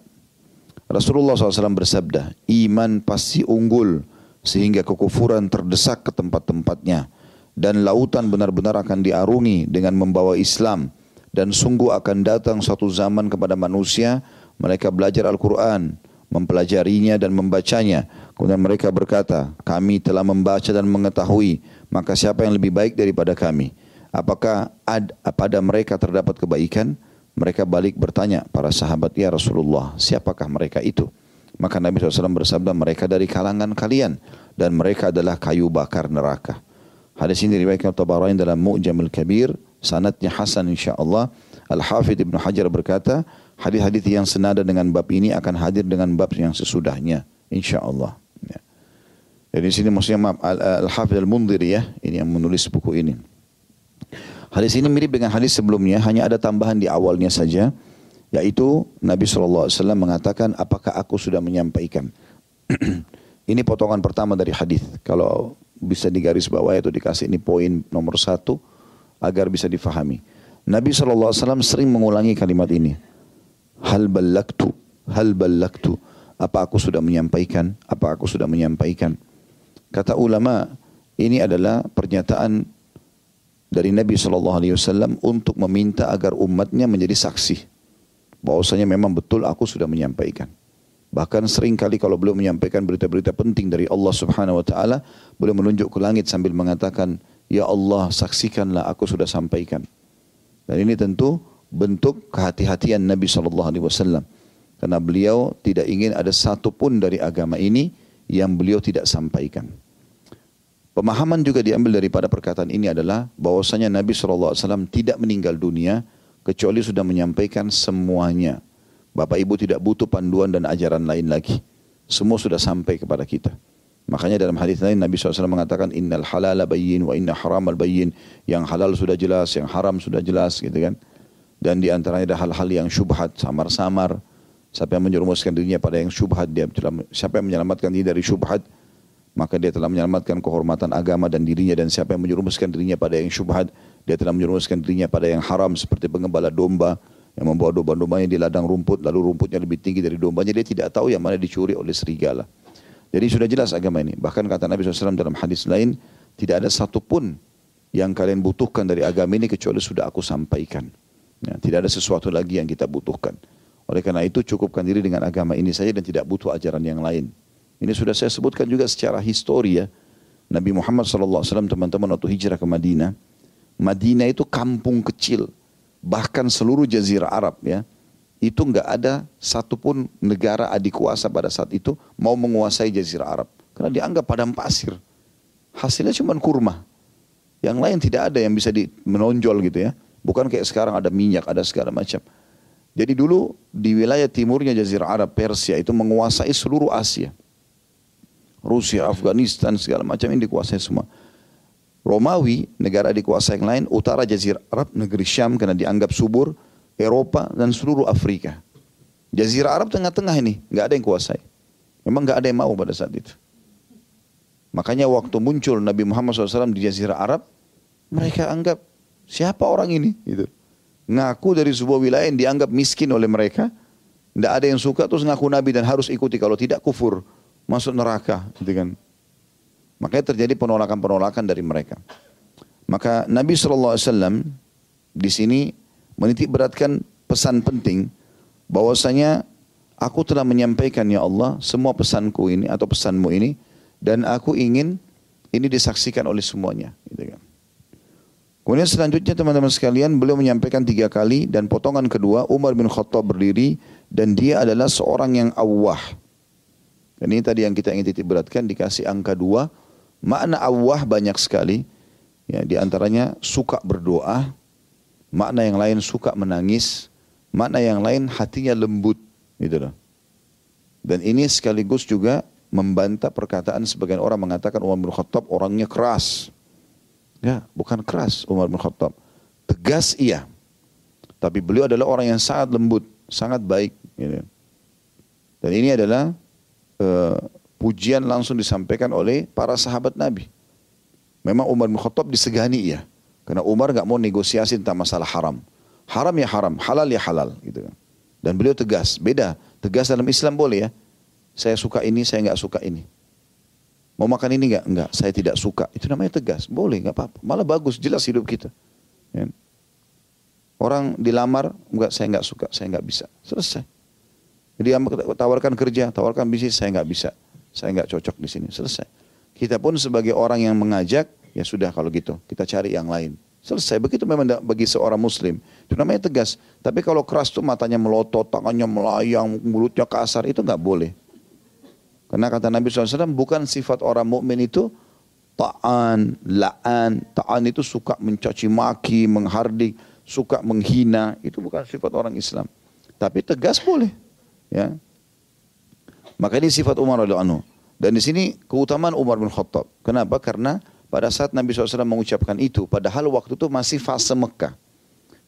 Rasulullah SAW bersabda, iman pasti unggul sehingga kekufuran terdesak ke tempat-tempatnya dan lautan benar-benar akan diarungi dengan membawa Islam dan sungguh akan datang suatu zaman kepada manusia mereka belajar Al-Quran, mempelajarinya dan membacanya. Kemudian mereka berkata, kami telah membaca dan mengetahui, maka siapa yang lebih baik daripada kami? Apakah ad, pada mereka terdapat kebaikan? Mereka balik bertanya para sahabat, ya Rasulullah, siapakah mereka itu? Maka Nabi SAW bersabda, mereka dari kalangan kalian dan mereka adalah kayu bakar neraka. Hadis ini diriwayatkan Tabarani dalam Mu'jamul Kabir, sanatnya Hasan insyaallah. Al-Hafidh Ibnu Hajar berkata, hadis-hadis yang senada dengan bab ini akan hadir dengan bab yang sesudahnya insyaallah. Ya. Jadi di sini maksudnya Al-Hafidh Al-Mundhir ya, ini yang menulis buku ini. Hadis ini mirip dengan hadis sebelumnya, hanya ada tambahan di awalnya saja, yaitu Nabi SAW mengatakan, apakah aku sudah menyampaikan? *clears throat* ini potongan pertama dari hadis. Kalau bisa digaris bawah itu dikasih ini poin nomor satu agar bisa difahami. Nabi SAW sering mengulangi kalimat ini. Hal balaktu, hal balaktu. Apa aku sudah menyampaikan? Apa aku sudah menyampaikan? Kata ulama, ini adalah pernyataan dari Nabi SAW untuk meminta agar umatnya menjadi saksi. Bahwasanya memang betul aku sudah menyampaikan. Bahkan sering kali kalau beliau menyampaikan berita-berita penting dari Allah Subhanahu wa taala, beliau menunjuk ke langit sambil mengatakan, "Ya Allah, saksikanlah aku sudah sampaikan." Dan ini tentu bentuk kehati-hatian Nabi sallallahu alaihi wasallam. Karena beliau tidak ingin ada satu pun dari agama ini yang beliau tidak sampaikan. Pemahaman juga diambil daripada perkataan ini adalah bahwasanya Nabi SAW tidak meninggal dunia kecuali sudah menyampaikan semuanya. Bapak Ibu tidak butuh panduan dan ajaran lain lagi. Semua sudah sampai kepada kita. Makanya dalam hadis lain Nabi SAW mengatakan innal halala bayyin wa inna haramal bayyin. Yang halal sudah jelas, yang haram sudah jelas gitu kan. Dan di antaranya ada hal-hal yang syubhat, samar-samar. Siapa yang menjerumuskan dirinya pada yang syubhat, dia siapa yang menyelamatkan diri dari syubhat, maka dia telah menyelamatkan kehormatan agama dan dirinya dan siapa yang menyerumuskan dirinya pada yang syubhat dia telah menyerumuskan dirinya pada yang haram seperti pengembala domba yang membawa domba-dombanya di ladang rumput, lalu rumputnya lebih tinggi dari dombanya, dia tidak tahu yang mana dicuri oleh serigala. Jadi sudah jelas agama ini. Bahkan kata Nabi SAW dalam hadis lain, tidak ada satupun yang kalian butuhkan dari agama ini kecuali sudah aku sampaikan. Ya, tidak ada sesuatu lagi yang kita butuhkan. Oleh karena itu cukupkan diri dengan agama ini saja dan tidak butuh ajaran yang lain. Ini sudah saya sebutkan juga secara histori ya. Nabi Muhammad SAW teman-teman waktu hijrah ke Madinah. Madinah itu kampung kecil bahkan seluruh jazirah Arab ya, itu nggak ada satupun negara adik kuasa pada saat itu mau menguasai jazirah Arab. Karena dianggap padam pasir. Hasilnya cuma kurma. Yang lain tidak ada yang bisa di, menonjol gitu ya. Bukan kayak sekarang ada minyak, ada segala macam. Jadi dulu di wilayah timurnya Jazirah Arab, Persia itu menguasai seluruh Asia. Rusia, Afghanistan, segala macam ini dikuasai semua. Romawi, negara dikuasai yang lain, utara Jazirah Arab, negeri Syam karena dianggap subur, Eropa dan seluruh Afrika. Jazirah Arab tengah-tengah ini, nggak ada yang kuasai. Memang nggak ada yang mau pada saat itu. Makanya waktu muncul Nabi Muhammad SAW di Jazirah Arab, mereka anggap siapa orang ini? Gitu. Ngaku dari sebuah wilayah yang dianggap miskin oleh mereka, tidak ada yang suka terus ngaku Nabi dan harus ikuti kalau tidak kufur masuk neraka, gitu kan? Makanya terjadi penolakan-penolakan dari mereka. Maka Nabi SAW di sini menitik beratkan pesan penting bahwasanya aku telah menyampaikan ya Allah semua pesanku ini atau pesanmu ini dan aku ingin ini disaksikan oleh semuanya. Gitu kan. Kemudian selanjutnya teman-teman sekalian beliau menyampaikan tiga kali dan potongan kedua Umar bin Khattab berdiri dan dia adalah seorang yang awah. Dan ini tadi yang kita ingin titik beratkan dikasih angka dua Makna awah banyak sekali. Ya, di antaranya suka berdoa, makna yang lain suka menangis, makna yang lain hatinya lembut, gitu loh. Dan ini sekaligus juga membantah perkataan sebagian orang mengatakan Umar bin Khattab orangnya keras. Ya, bukan keras Umar bin Khattab. Tegas iya. Tapi beliau adalah orang yang sangat lembut, sangat baik. Gitu. Dan ini adalah uh, pujian langsung disampaikan oleh para sahabat Nabi. Memang Umar bin Khattab disegani ya. Karena Umar nggak mau negosiasi tentang masalah haram. Haram ya haram, halal ya halal gitu kan. Dan beliau tegas, beda. Tegas dalam Islam boleh ya. Saya suka ini, saya nggak suka ini. Mau makan ini nggak? Nggak, saya tidak suka. Itu namanya tegas. Boleh, nggak apa-apa. Malah bagus, jelas hidup kita. Ya. Orang dilamar, nggak, saya nggak suka, saya nggak bisa. Selesai. Jadi tawarkan kerja, tawarkan bisnis, saya nggak bisa. Saya nggak cocok di sini. Selesai. Kita pun sebagai orang yang mengajak, ya sudah kalau gitu. Kita cari yang lain. Selesai. Begitu memang bagi seorang muslim. Itu namanya tegas. Tapi kalau keras tuh matanya melotot, tangannya melayang, mulutnya kasar, itu nggak boleh. Karena kata Nabi SAW, bukan sifat orang mukmin itu ta'an, la'an. Ta'an itu suka mencaci maki, menghardik, suka menghina. Itu bukan sifat orang Islam. Tapi tegas boleh. Ya, maka ini sifat Umar radhiyallahu anhu. Dan di sini keutamaan Umar bin Khattab. Kenapa? Karena pada saat Nabi SAW mengucapkan itu, padahal waktu itu masih fase Mekah.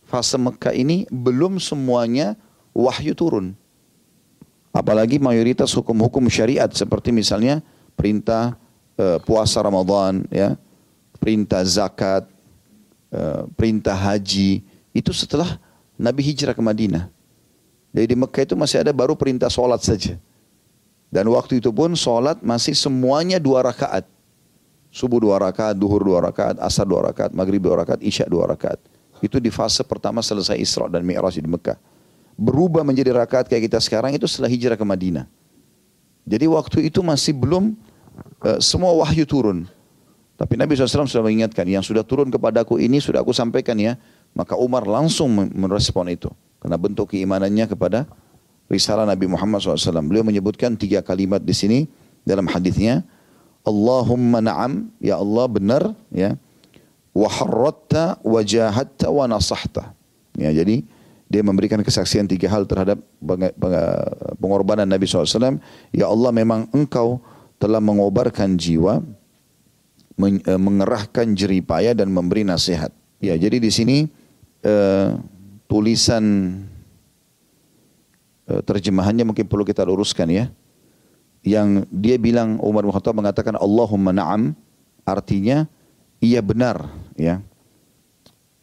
Fase Mekah ini belum semuanya wahyu turun. Apalagi mayoritas hukum-hukum syariat seperti misalnya perintah uh, puasa Ramadan, ya, perintah zakat, uh, perintah haji, itu setelah Nabi hijrah ke Madinah. Jadi di Mekah itu masih ada baru perintah sholat saja. Dan waktu itu pun sholat masih semuanya dua rakaat. Subuh dua rakaat, duhur dua rakaat, asar dua rakaat, maghrib dua rakaat, isya dua rakaat. Itu di fase pertama selesai Isra dan Mi'raj di Mekah. Berubah menjadi rakaat kayak kita sekarang itu setelah hijrah ke Madinah. Jadi waktu itu masih belum uh, semua wahyu turun. Tapi Nabi SAW sudah mengingatkan, yang sudah turun kepadaku ini sudah aku sampaikan ya. Maka Umar langsung merespon itu. Karena bentuk keimanannya kepada risalah Nabi Muhammad SAW. Beliau menyebutkan tiga kalimat di sini dalam hadisnya. Allahumma na'am, ya Allah benar, ya. Wa harratta wa nasahta. Ya, jadi dia memberikan kesaksian tiga hal terhadap pengorbanan Nabi SAW. Ya Allah memang engkau telah mengobarkan jiwa, eh, mengerahkan jeripaya dan memberi nasihat. Ya, jadi di sini uh, tulisan Eh, terjemahannya mungkin perlu kita luruskan ya. Yang dia bilang Umar bin Khattab mengatakan Allahumma na'am artinya iya benar ya.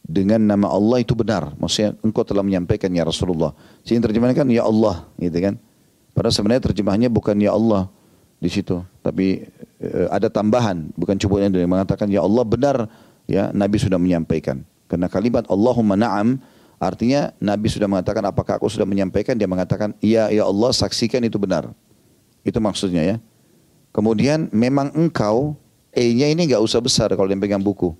dengan nama Allah itu benar. Maksudnya engkau telah menyampaikan ya Rasulullah. Sini terjemahnya kan ya Allah gitu kan. Padahal sebenarnya terjemahnya bukan ya Allah di situ. Tapi e, ada tambahan. Bukan cukup yang mengatakan ya Allah benar ya Nabi sudah menyampaikan. Karena kalimat Allahumma na'am artinya Nabi sudah mengatakan apakah aku sudah menyampaikan. Dia mengatakan iya ya Allah saksikan itu benar. Itu maksudnya ya. Kemudian memang engkau E-nya ini nggak usah besar kalau dia pegang buku.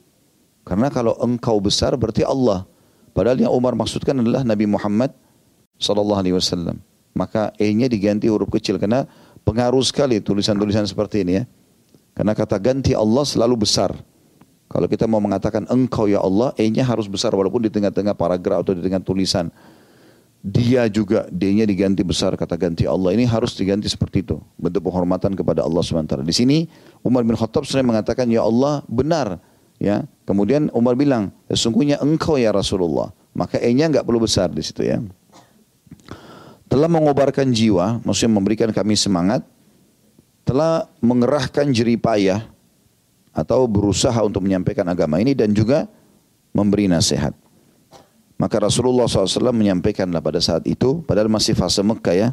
Karena kalau engkau besar berarti Allah. Padahal yang Umar maksudkan adalah Nabi Muhammad sallallahu alaihi wasallam. Maka E-nya diganti huruf kecil karena pengaruh sekali tulisan-tulisan seperti ini ya. Karena kata ganti Allah selalu besar. Kalau kita mau mengatakan engkau ya Allah, E-nya harus besar walaupun di tengah-tengah paragraf atau di tengah tulisan. Dia juga D-nya diganti besar kata ganti Allah. Ini harus diganti seperti itu. Bentuk penghormatan kepada Allah SWT. Di sini Umar bin Khattab sering mengatakan ya Allah benar Ya, kemudian Umar bilang, sesungguhnya engkau ya Rasulullah. Maka E-nya enggak perlu besar di situ ya. Telah mengobarkan jiwa, maksudnya memberikan kami semangat, telah mengerahkan jeripayah atau berusaha untuk menyampaikan agama ini dan juga memberi nasihat. Maka Rasulullah SAW menyampaikanlah pada saat itu, padahal masih fase Mekah ya,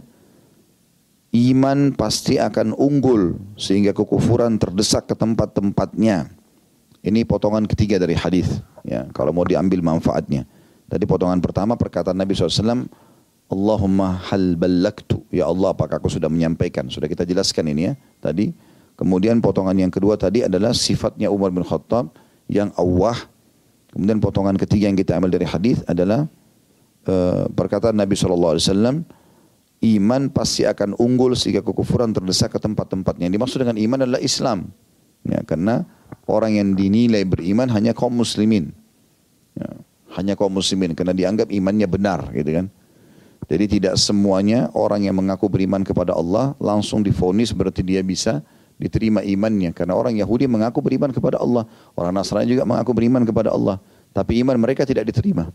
iman pasti akan unggul sehingga kekufuran terdesak ke tempat-tempatnya. Ini potongan ketiga dari hadis. Ya, kalau mau diambil manfaatnya. Tadi potongan pertama perkataan Nabi SAW, Allahumma hal ballaktu. Ya Allah, apakah aku sudah menyampaikan? Sudah kita jelaskan ini ya tadi. Kemudian potongan yang kedua tadi adalah sifatnya Umar bin Khattab yang awah. Kemudian potongan ketiga yang kita ambil dari hadis adalah uh, perkataan Nabi SAW, iman pasti akan unggul sehingga kekufuran terdesak ke tempat-tempatnya. Yang dimaksud dengan iman adalah Islam. Ya, karena orang yang dinilai beriman hanya kaum muslimin. Ya, hanya kaum muslimin karena dianggap imannya benar gitu kan. Jadi tidak semuanya orang yang mengaku beriman kepada Allah langsung difonis berarti dia bisa diterima imannya. Karena orang Yahudi mengaku beriman kepada Allah. Orang Nasrani juga mengaku beriman kepada Allah. Tapi iman mereka tidak diterima.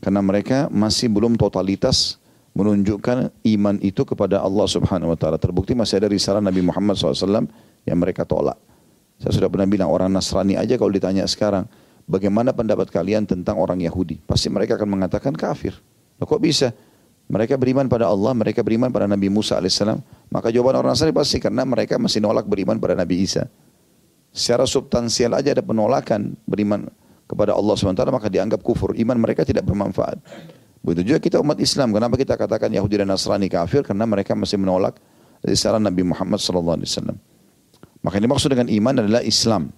Karena mereka masih belum totalitas menunjukkan iman itu kepada Allah subhanahu wa ta'ala. Terbukti masih ada risalah Nabi Muhammad SAW yang mereka tolak. Saya sudah pernah bilang orang Nasrani aja kalau ditanya sekarang, bagaimana pendapat kalian tentang orang Yahudi? Pasti mereka akan mengatakan kafir. Loh, kok bisa? Mereka beriman pada Allah, mereka beriman pada Nabi Musa alaihissalam. Maka jawaban orang Nasrani pasti karena mereka masih nolak beriman pada Nabi Isa. Secara substansial aja ada penolakan beriman kepada Allah SWT maka dianggap kufur. Iman mereka tidak bermanfaat. Begitu juga kita umat Islam. Kenapa kita katakan Yahudi dan Nasrani kafir? Karena mereka masih menolak risalah Nabi Muhammad SAW. Maka yang dimaksud dengan iman adalah Islam.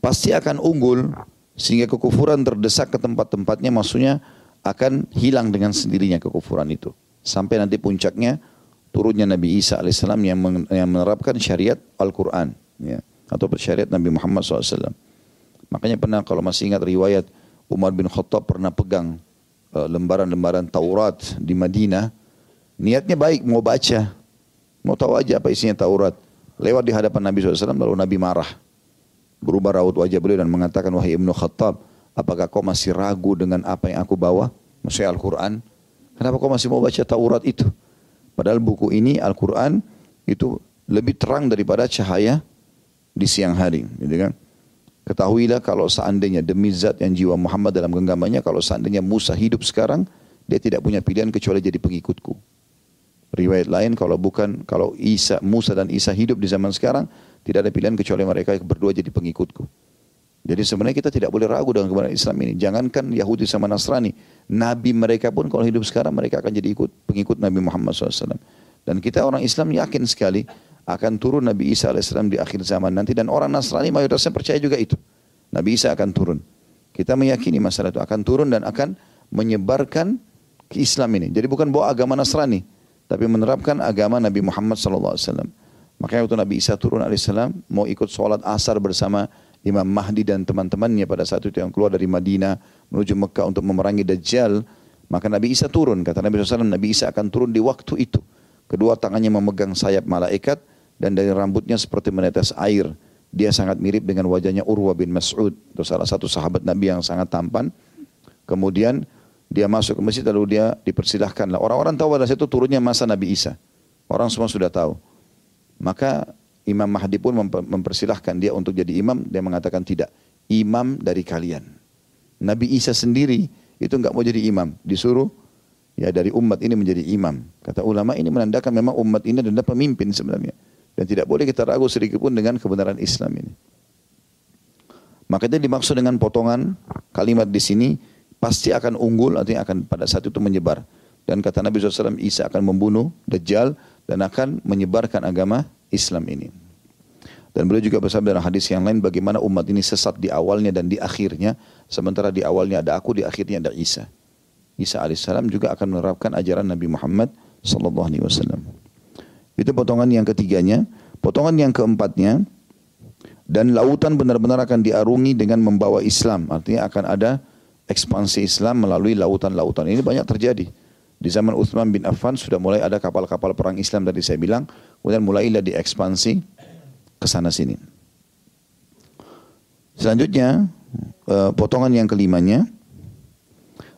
Pasti akan unggul sehingga kekufuran terdesak ke tempat-tempatnya maksudnya akan hilang dengan sendirinya kekufuran itu. Sampai nanti puncaknya turunnya Nabi Isa AS yang, yang menerapkan syariat Al-Quran. Ya, atau syariat Nabi Muhammad SAW. Makanya pernah kalau masih ingat riwayat Umar bin Khattab pernah pegang eh, lembaran-lembaran uh, Taurat di Madinah. Niatnya baik mau baca. Mau tahu aja apa isinya Taurat. Lewat di hadapan Nabi SAW lalu Nabi marah. Berubah raut wajah beliau dan mengatakan, Wahai Ibnu Khattab, apakah kau masih ragu dengan apa yang aku bawa? Maksudnya Al-Quran. Kenapa kau masih mau baca Taurat itu? Padahal buku ini Al-Quran itu lebih terang daripada cahaya di siang hari. Gitu kan? Ketahuilah kalau seandainya demi zat yang jiwa Muhammad dalam genggamannya, kalau seandainya Musa hidup sekarang, dia tidak punya pilihan kecuali jadi pengikutku. Riwayat lain kalau bukan kalau Isa Musa dan Isa hidup di zaman sekarang tidak ada pilihan kecuali mereka berdua jadi pengikutku. Jadi sebenarnya kita tidak boleh ragu dengan kebenaran Islam ini. Jangankan Yahudi sama Nasrani, Nabi mereka pun kalau hidup sekarang mereka akan jadi ikut pengikut Nabi Muhammad SAW. Dan kita orang Islam yakin sekali akan turun Nabi Isa AS di akhir zaman nanti dan orang Nasrani mayoritasnya percaya juga itu. Nabi Isa akan turun. Kita meyakini masalah itu akan turun dan akan menyebarkan Islam ini. Jadi bukan bawa agama Nasrani, tapi menerapkan agama Nabi Muhammad SAW. Makanya waktu Nabi Isa turun alaihissalam mau ikut sholat asar bersama Imam Mahdi dan teman-temannya pada saat itu yang keluar dari Madinah menuju Mekah untuk memerangi Dajjal. Maka Nabi Isa turun. Kata Nabi SAW, Nabi Isa akan turun di waktu itu. Kedua tangannya memegang sayap malaikat dan dari rambutnya seperti menetes air. Dia sangat mirip dengan wajahnya Urwa bin Mas'ud. Itu salah satu sahabat Nabi yang sangat tampan. Kemudian dia masuk ke masjid lalu dia dipersilahkan. Orang-orang tahu pada situ turunnya masa Nabi Isa. Orang semua sudah tahu. Maka Imam Mahdi pun mempersilahkan dia untuk jadi imam. Dia mengatakan tidak. Imam dari kalian. Nabi Isa sendiri itu nggak mau jadi imam, disuruh ya dari umat ini menjadi imam. Kata ulama ini menandakan memang umat ini adalah pemimpin sebenarnya. Dan tidak boleh kita ragu sedikit pun dengan kebenaran Islam ini. Maka itu dimaksud dengan potongan kalimat di sini pasti akan unggul artinya akan pada saat itu menyebar. Dan kata Nabi SAW Isa akan membunuh Dajjal dan akan menyebarkan agama Islam ini. Dan beliau juga bersabda dalam hadis yang lain bagaimana umat ini sesat di awalnya dan di akhirnya. Sementara di awalnya ada aku, di akhirnya ada Isa. Isa alaihissalam juga akan menerapkan ajaran Nabi Muhammad sallallahu alaihi wasallam. Itu potongan yang ketiganya. Potongan yang keempatnya, dan lautan benar-benar akan diarungi dengan membawa Islam. Artinya akan ada ekspansi Islam melalui lautan-lautan. Ini banyak terjadi. Di zaman Uthman bin Affan sudah mulai ada kapal-kapal perang Islam tadi saya bilang. Kemudian mulailah diekspansi ke sana sini. Selanjutnya eh, potongan yang kelimanya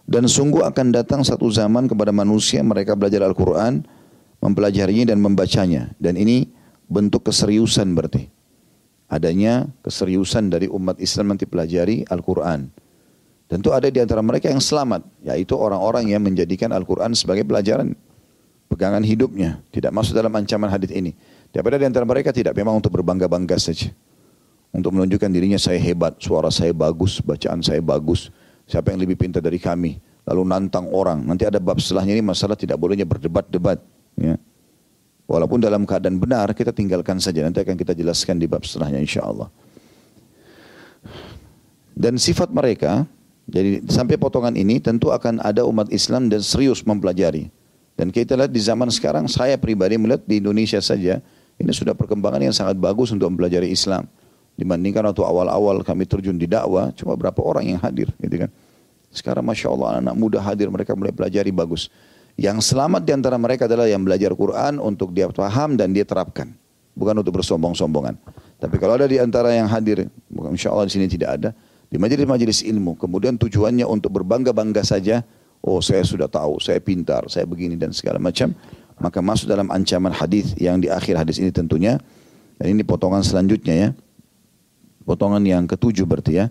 dan sungguh akan datang satu zaman kepada manusia mereka belajar Al-Quran, mempelajarinya dan membacanya. Dan ini bentuk keseriusan berarti. Adanya keseriusan dari umat Islam nanti pelajari Al-Quran. Tentu ada di antara mereka yang selamat, yaitu orang-orang yang menjadikan Al-Quran sebagai pelajaran pegangan hidupnya. Tidak masuk dalam ancaman hadis ini. Daripada di antara mereka tidak memang untuk berbangga-bangga saja. Untuk menunjukkan dirinya saya hebat, suara saya bagus, bacaan saya bagus. Siapa yang lebih pintar dari kami? Lalu nantang orang. Nanti ada bab setelahnya ini masalah tidak bolehnya berdebat-debat. Ya. Walaupun dalam keadaan benar kita tinggalkan saja. Nanti akan kita jelaskan di bab setelahnya insya Allah. Dan sifat mereka, jadi sampai potongan ini tentu akan ada umat Islam dan serius mempelajari. Dan kita lihat di zaman sekarang, saya pribadi melihat di Indonesia saja, ini sudah perkembangan yang sangat bagus untuk mempelajari Islam. Dibandingkan waktu awal-awal kami terjun di dakwah, cuma berapa orang yang hadir. Gitu kan. Sekarang Masya Allah anak, anak muda hadir, mereka mulai pelajari bagus. Yang selamat di antara mereka adalah yang belajar Quran untuk dia paham dan dia terapkan. Bukan untuk bersombong-sombongan. Tapi kalau ada di antara yang hadir, insya Allah di sini tidak ada, di majelis-majelis ilmu, kemudian tujuannya untuk berbangga-bangga saja, oh saya sudah tahu, saya pintar, saya begini dan segala macam, maka masuk dalam ancaman hadis yang di akhir hadis ini tentunya. Dan ini potongan selanjutnya ya. Potongan yang ketujuh berarti ya.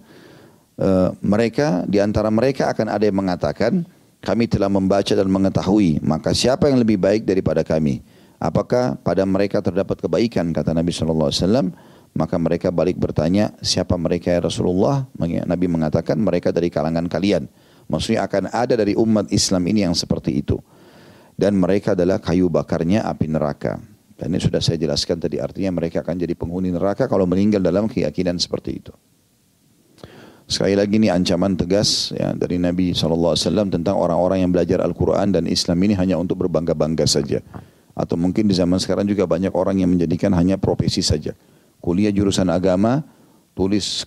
E, mereka, di antara mereka akan ada yang mengatakan, kami telah membaca dan mengetahui, maka siapa yang lebih baik daripada kami? Apakah pada mereka terdapat kebaikan? Kata Nabi SAW. Maka mereka balik bertanya, siapa mereka ya Rasulullah? Nabi mengatakan, mereka dari kalangan kalian. Maksudnya akan ada dari umat Islam ini yang seperti itu dan mereka adalah kayu bakarnya api neraka. Dan ini sudah saya jelaskan tadi artinya mereka akan jadi penghuni neraka kalau meninggal dalam keyakinan seperti itu. Sekali lagi ini ancaman tegas ya, dari Nabi SAW tentang orang-orang yang belajar Al-Quran dan Islam ini hanya untuk berbangga-bangga saja. Atau mungkin di zaman sekarang juga banyak orang yang menjadikan hanya profesi saja. Kuliah jurusan agama, tulis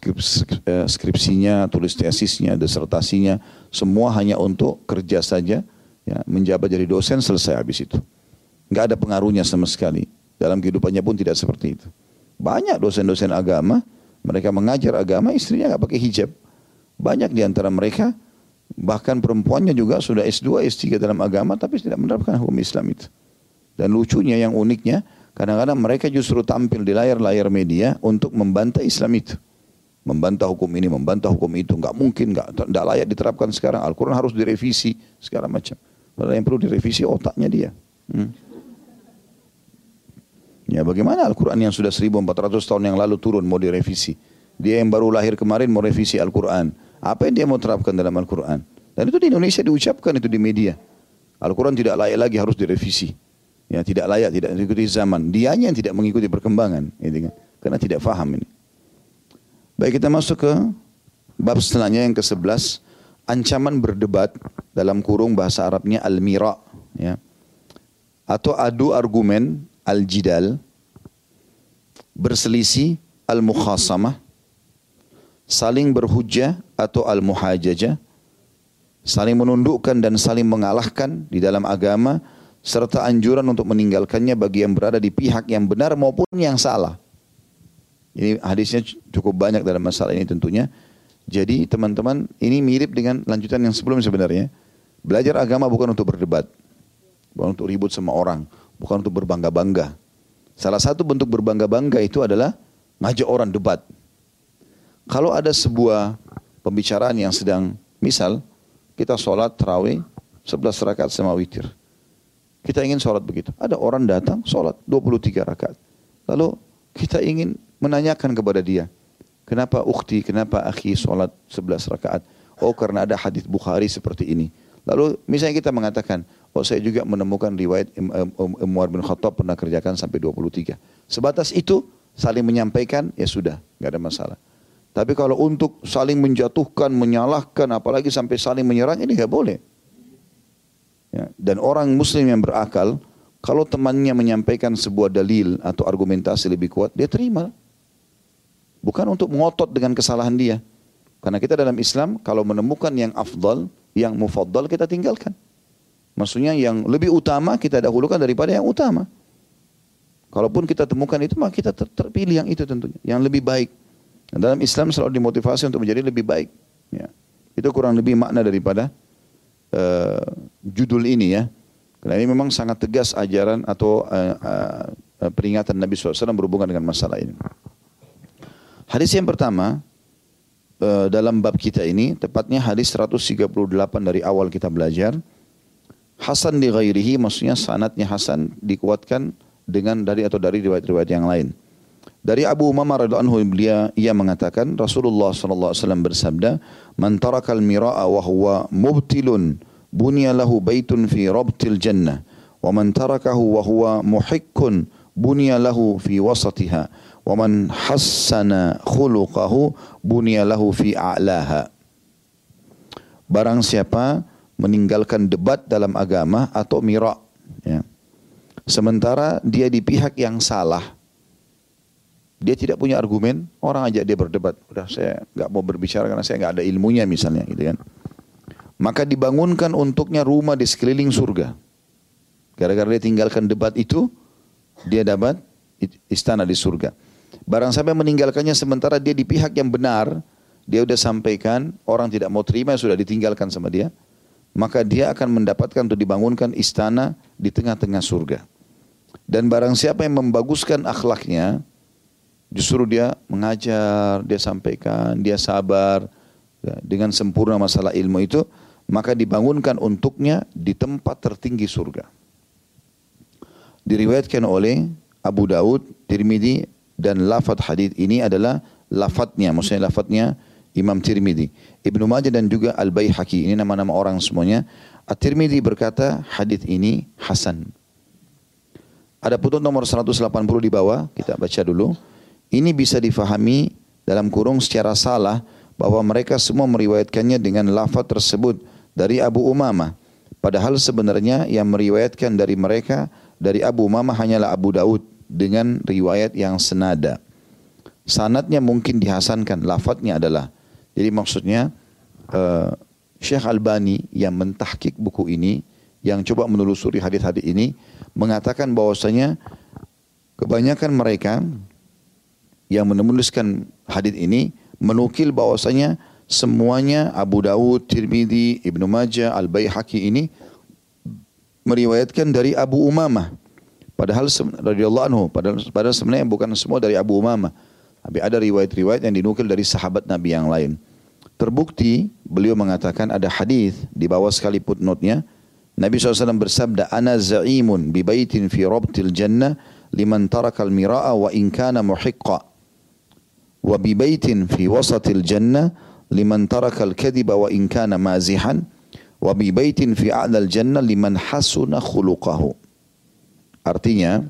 eh, skripsinya, tulis tesisnya, disertasinya, semua hanya untuk kerja saja ya, menjabat jadi dosen selesai habis itu. Enggak ada pengaruhnya sama sekali. Dalam kehidupannya pun tidak seperti itu. Banyak dosen-dosen agama, mereka mengajar agama, istrinya nggak pakai hijab. Banyak di antara mereka, bahkan perempuannya juga sudah S2, S3 dalam agama, tapi tidak menerapkan hukum Islam itu. Dan lucunya, yang uniknya, kadang-kadang mereka justru tampil di layar-layar media untuk membantah Islam itu membantah hukum ini, membantah hukum itu, nggak mungkin, nggak tidak layak diterapkan sekarang. Al-Quran harus direvisi segala macam. Padahal yang perlu direvisi otaknya dia. Hmm. Ya bagaimana Al-Quran yang sudah 1400 tahun yang lalu turun mau direvisi. Dia yang baru lahir kemarin mau revisi Al-Quran. Apa yang dia mau terapkan dalam Al-Quran? Dan itu di Indonesia diucapkan itu di media. Al-Quran tidak layak lagi harus direvisi. Ya tidak layak, tidak mengikuti zaman. Dianya yang tidak mengikuti perkembangan. Gitu kan? Karena tidak faham ini. Baik kita masuk ke bab setelahnya yang ke-11 ancaman berdebat dalam kurung bahasa Arabnya al-mira ya. Atau adu argumen al-jidal berselisih al-mukhasamah saling berhujjah atau al-muhajajah saling menundukkan dan saling mengalahkan di dalam agama serta anjuran untuk meninggalkannya bagi yang berada di pihak yang benar maupun yang salah. Ini hadisnya cukup banyak dalam masalah ini tentunya. Jadi teman-teman ini mirip dengan lanjutan yang sebelum sebenarnya. Belajar agama bukan untuk berdebat. Bukan untuk ribut sama orang. Bukan untuk berbangga-bangga. Salah satu bentuk berbangga-bangga itu adalah ngajak orang debat. Kalau ada sebuah pembicaraan yang sedang misal kita sholat terawih 11 rakaat sama witir. Kita ingin sholat begitu. Ada orang datang sholat 23 rakaat. Lalu kita ingin menanyakan kepada dia. Kenapa ukhti, kenapa akhi sholat 11 rakaat? Oh karena ada hadis Bukhari seperti ini. Lalu misalnya kita mengatakan, oh saya juga menemukan riwayat Umar bin Khattab pernah kerjakan sampai 23. Sebatas itu saling menyampaikan, ya sudah, nggak ada masalah. Tapi kalau untuk saling menjatuhkan, menyalahkan, apalagi sampai saling menyerang, ini nggak boleh. Ya. Dan orang muslim yang berakal, kalau temannya menyampaikan sebuah dalil atau argumentasi lebih kuat, dia terima. Bukan untuk mengotot dengan kesalahan dia. Karena kita dalam Islam, kalau menemukan yang afdal, yang mufaddal, kita tinggalkan. Maksudnya yang lebih utama kita dahulukan daripada yang utama. Kalaupun kita temukan itu, maka kita terpilih yang itu tentunya. Yang lebih baik. Dan dalam Islam selalu dimotivasi untuk menjadi lebih baik. Ya. Itu kurang lebih makna daripada uh, judul ini ya. Karena ini memang sangat tegas ajaran atau uh, uh, peringatan Nabi SAW berhubungan dengan masalah ini. Hadis yang pertama uh, dalam bab kita ini, tepatnya hadis 138 dari awal kita belajar. Hasan di ghairihi maksudnya sanatnya Hasan dikuatkan dengan dari atau dari riwayat-riwayat yang lain. Dari Abu Umamah radhiyallahu anhu dia ia mengatakan Rasulullah sallallahu alaihi wasallam bersabda, "Man tarakal mira'a wa huwa mubtilun bunya lahu baitun fi rabtil jannah wa man tarakahu wa huwa muhikkun bunya lahu fi wasatiha wa man hassana khuluqahu bunya lahu fi a'laha." Barang siapa meninggalkan debat dalam agama atau mira' ya. Sementara dia di pihak yang salah, dia tidak punya argumen, orang ajak dia berdebat. Udah saya nggak mau berbicara karena saya nggak ada ilmunya misalnya gitu kan. Maka dibangunkan untuknya rumah di sekeliling surga. Gara-gara dia tinggalkan debat itu, dia dapat istana di surga. Barang sampai meninggalkannya sementara dia di pihak yang benar, dia sudah sampaikan, orang tidak mau terima, sudah ditinggalkan sama dia. Maka dia akan mendapatkan untuk dibangunkan istana di tengah-tengah surga. Dan barang siapa yang membaguskan akhlaknya, Justru dia mengajar, dia sampaikan, dia sabar ya, dengan sempurna masalah ilmu itu, maka dibangunkan untuknya di tempat tertinggi surga. Diriwayatkan oleh Abu Daud, Tirmidzi dan lafad hadis ini adalah lafadnya, maksudnya lafadnya Imam Tirmidzi, Ibnu Majah dan juga Al Baihaqi. Ini nama-nama orang semuanya. At-Tirmidzi berkata hadis ini hasan. Ada putut nomor 180 di bawah, kita baca dulu. Ini bisa difahami dalam kurung secara salah bahwa mereka semua meriwayatkannya dengan lafaz tersebut dari Abu Umamah. Padahal sebenarnya yang meriwayatkan dari mereka dari Abu Umamah hanyalah Abu Daud dengan riwayat yang senada. Sanatnya mungkin dihasankan, lafadznya adalah. Jadi maksudnya uh, Syekh Albani yang mentahkik buku ini, yang coba menelusuri hadis-hadis ini, mengatakan bahwasanya kebanyakan mereka yang menuliskan hadis ini menukil bahwasanya semuanya Abu Dawud, Tirmidzi, Ibnu Majah, Al Baihaqi ini meriwayatkan dari Abu Umamah. Padahal radhiyallahu anhu, padahal, padahal sebenarnya bukan semua dari Abu Umamah. Tapi ada riwayat-riwayat yang dinukil dari sahabat Nabi yang lain. Terbukti beliau mengatakan ada hadis di bawah sekali footnote-nya. Nabi SAW bersabda, Ana za'imun bi baitin fi rabtil jannah liman tarakal mira'a wa in kana muhiqqa wa bi baitin fi wasatil jannah liman tarakal kadhiba wa in kana mazihan wa bi baitin fi jannah liman hasuna. Artinya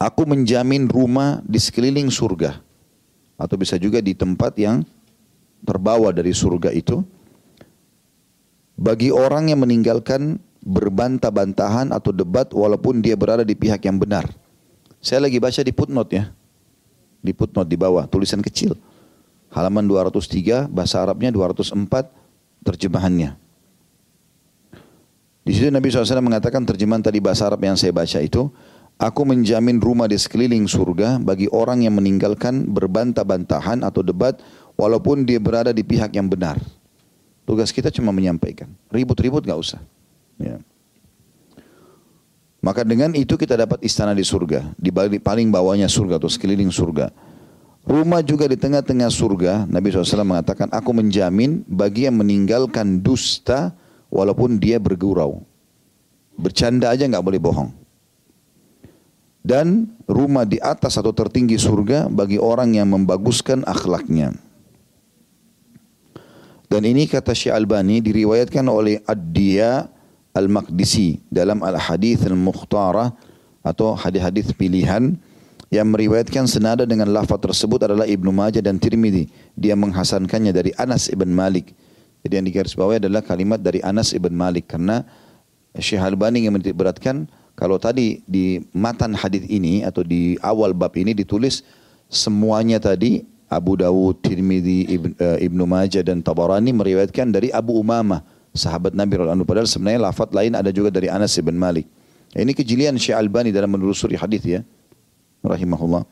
aku menjamin rumah di sekeliling surga atau bisa juga di tempat yang terbawa dari surga itu bagi orang yang meninggalkan berbantah-bantahan atau debat walaupun dia berada di pihak yang benar. Saya lagi baca di footnote ya di footnote di bawah, tulisan kecil. Halaman 203, bahasa Arabnya 204, terjemahannya. Di situ Nabi SAW mengatakan terjemahan tadi bahasa Arab yang saya baca itu, Aku menjamin rumah di sekeliling surga bagi orang yang meninggalkan berbantah-bantahan atau debat walaupun dia berada di pihak yang benar. Tugas kita cuma menyampaikan. Ribut-ribut gak usah. Ya. Maka dengan itu kita dapat istana di surga, di paling bawahnya surga atau sekeliling surga. Rumah juga di tengah-tengah surga, Nabi SAW mengatakan, aku menjamin bagi yang meninggalkan dusta walaupun dia bergurau. Bercanda aja nggak boleh bohong. Dan rumah di atas atau tertinggi surga bagi orang yang membaguskan akhlaknya. Dan ini kata Syekh Albani diriwayatkan oleh Ad-Diya Al-Maqdisi dalam Al-Hadith Al-Mukhtarah atau hadis-hadis pilihan yang meriwayatkan senada dengan lafaz tersebut adalah Ibnu Majah dan Tirmidzi. Dia menghasankannya dari Anas ibn Malik. Jadi yang digarisbawahi adalah kalimat dari Anas ibn Malik karena Syekh Albani yang beratkan kalau tadi di matan hadis ini atau di awal bab ini ditulis semuanya tadi Abu Dawud, Tirmidzi, Ibn, uh, Ibnu Majah dan Tabarani meriwayatkan dari Abu Umamah, sahabat Nabi radhiyallahu padahal sebenarnya lafaz lain ada juga dari Anas ibn Malik. Ini kejelian Syekh Albani dalam menelusuri hadis ya. Rahimahullah.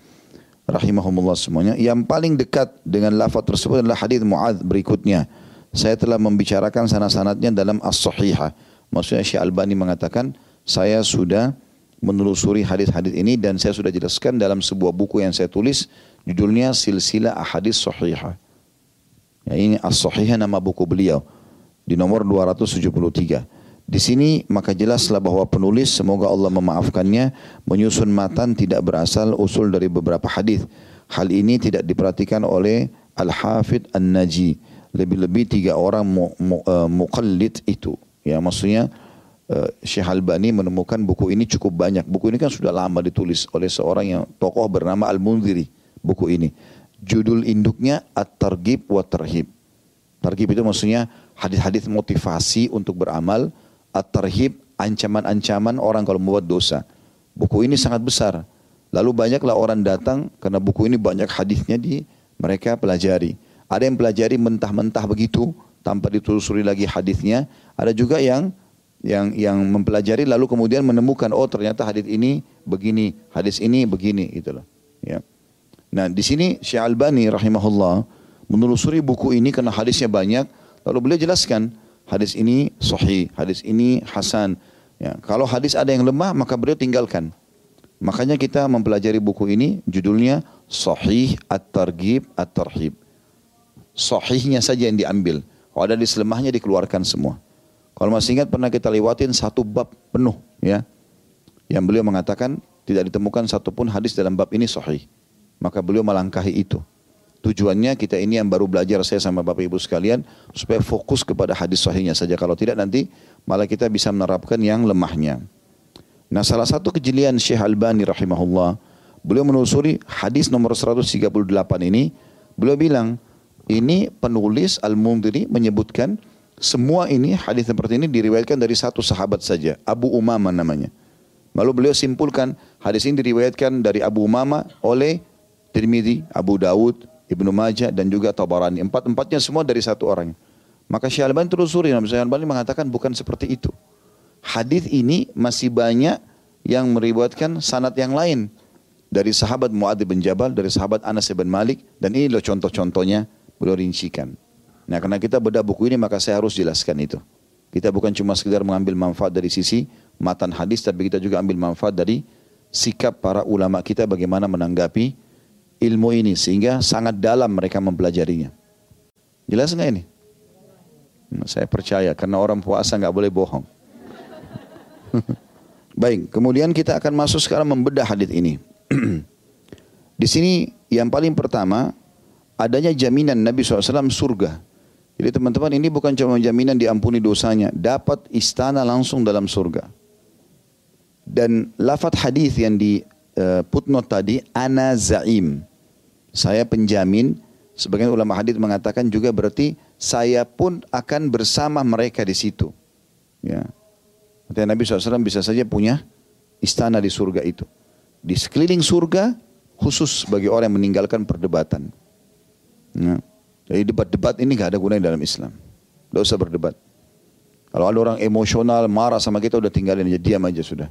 Rahimahumullah semuanya. Yang paling dekat dengan lafaz tersebut adalah hadis Muadz berikutnya. Saya telah membicarakan sanad-sanadnya dalam as-sahihah. Maksudnya Syekh Albani mengatakan saya sudah menelusuri hadis-hadis ini dan saya sudah jelaskan dalam sebuah buku yang saya tulis judulnya Silsilah Ahadis Sahihah. Ya, ini as-sahihah nama buku beliau di nomor 273 di sini maka jelaslah bahwa penulis semoga Allah memaafkannya menyusun matan tidak berasal usul dari beberapa hadis. Hal ini tidak diperhatikan oleh Al-Hafidh An-Naji. Lebih-lebih tiga orang mu, mu, uh, muqallid itu. Ya maksudnya uh, Syekh Al-Bani menemukan buku ini cukup banyak. Buku ini kan sudah lama ditulis oleh seorang yang tokoh bernama Al-Munziri. Buku ini. Judul induknya At-Targhib wa Tarhib. Targhib itu maksudnya hadis-hadis motivasi untuk beramal at-tarhib, ancaman-ancaman orang kalau membuat dosa. Buku ini sangat besar. Lalu banyaklah orang datang karena buku ini banyak hadisnya di mereka pelajari. Ada yang pelajari mentah-mentah begitu tanpa ditelusuri lagi hadisnya. Ada juga yang yang yang mempelajari lalu kemudian menemukan oh ternyata hadis ini begini, hadis ini begini gitu. Ya. Nah, di sini Syekh Albani rahimahullah menelusuri buku ini karena hadisnya banyak, lalu beliau jelaskan hadis ini sahih, hadis ini hasan. Ya, kalau hadis ada yang lemah maka beliau tinggalkan. Makanya kita mempelajari buku ini judulnya Sahih At-Targhib At-Tarhib. Sahihnya saja yang diambil. Kalau ada hadis lemahnya dikeluarkan semua. Kalau masih ingat pernah kita lewatin satu bab penuh ya. Yang beliau mengatakan tidak ditemukan satupun hadis dalam bab ini sahih. Maka beliau melangkahi itu. Tujuannya kita ini yang baru belajar saya sama Bapak Ibu sekalian supaya fokus kepada hadis sahihnya saja. Kalau tidak nanti malah kita bisa menerapkan yang lemahnya. Nah salah satu kejelian Syekh Albani rahimahullah, beliau menelusuri hadis nomor 138 ini, beliau bilang, ini penulis Al-Mundiri menyebutkan semua ini hadis seperti ini diriwayatkan dari satu sahabat saja, Abu Umama namanya. Lalu beliau simpulkan hadis ini diriwayatkan dari Abu Umama oleh Tirmidzi, Abu Dawud, Ibnu Majah dan juga Tabarani. Empat-empatnya semua dari satu orang. Maka Syekh Albani telusuri, Nabi Syekh Albani mengatakan bukan seperti itu. Hadis ini masih banyak yang meriwayatkan sanad yang lain dari sahabat Muadz bin Jabal, dari sahabat Anas bin Malik dan ini loh contoh-contohnya beliau rincikan. Nah, karena kita bedah buku ini maka saya harus jelaskan itu. Kita bukan cuma sekedar mengambil manfaat dari sisi matan hadis tapi kita juga ambil manfaat dari sikap para ulama kita bagaimana menanggapi ilmu ini sehingga sangat dalam mereka mempelajarinya. Jelas nggak ini? Hmm, saya percaya karena orang puasa nggak boleh bohong. *laughs* Baik, kemudian kita akan masuk sekarang membedah hadis ini. *clears throat* Di sini yang paling pertama adanya jaminan Nabi SAW surga. Jadi teman-teman ini bukan cuma jaminan diampuni dosanya, dapat istana langsung dalam surga. Dan lafat hadis yang di uh, footnote tadi, ana zaim. Saya penjamin, sebagian ulama hadis mengatakan juga berarti saya pun akan bersama mereka di situ. Ya. Artinya Nabi SAW bisa saja punya istana di surga itu. Di sekeliling surga khusus bagi orang yang meninggalkan perdebatan. Ya. Jadi debat-debat ini gak ada gunanya dalam Islam. Tidak usah berdebat. Kalau ada orang emosional, marah sama kita, udah tinggalin aja, diam aja sudah.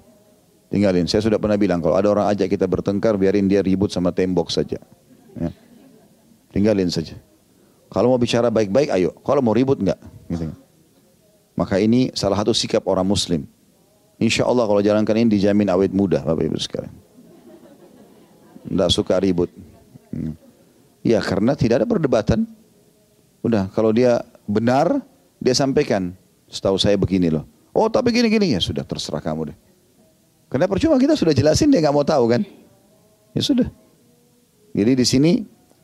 Tinggalin. Saya sudah pernah bilang, kalau ada orang ajak kita bertengkar, biarin dia ribut sama tembok saja. Ya. Tinggalin saja. Kalau mau bicara baik-baik, ayo. Kalau mau ribut, enggak. Gitu. Maka ini salah satu sikap orang muslim. Insya Allah kalau jalankan ini dijamin awet muda, Bapak Ibu sekalian. Tidak suka ribut. Hmm. Ya karena tidak ada perdebatan. Udah kalau dia benar dia sampaikan. Setahu saya begini loh. Oh tapi gini-gini ya sudah terserah kamu deh. Karena percuma kita sudah jelasin dia nggak mau tahu kan. Ya sudah. Jadi di sini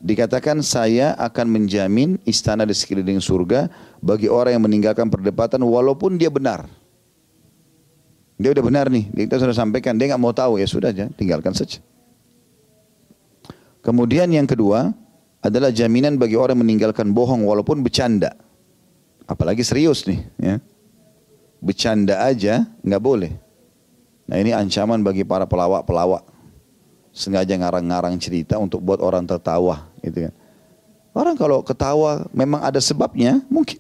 dikatakan saya akan menjamin istana di sekeliling surga bagi orang yang meninggalkan perdebatan walaupun dia benar. Dia udah benar nih, kita sudah sampaikan, dia nggak mau tahu ya sudah aja, tinggalkan saja. Kemudian yang kedua adalah jaminan bagi orang yang meninggalkan bohong walaupun bercanda. Apalagi serius nih, ya. Bercanda aja nggak boleh. Nah ini ancaman bagi para pelawak-pelawak. Sengaja ngarang-ngarang cerita untuk buat orang tertawa, gitu kan. Orang kalau ketawa memang ada sebabnya, mungkin.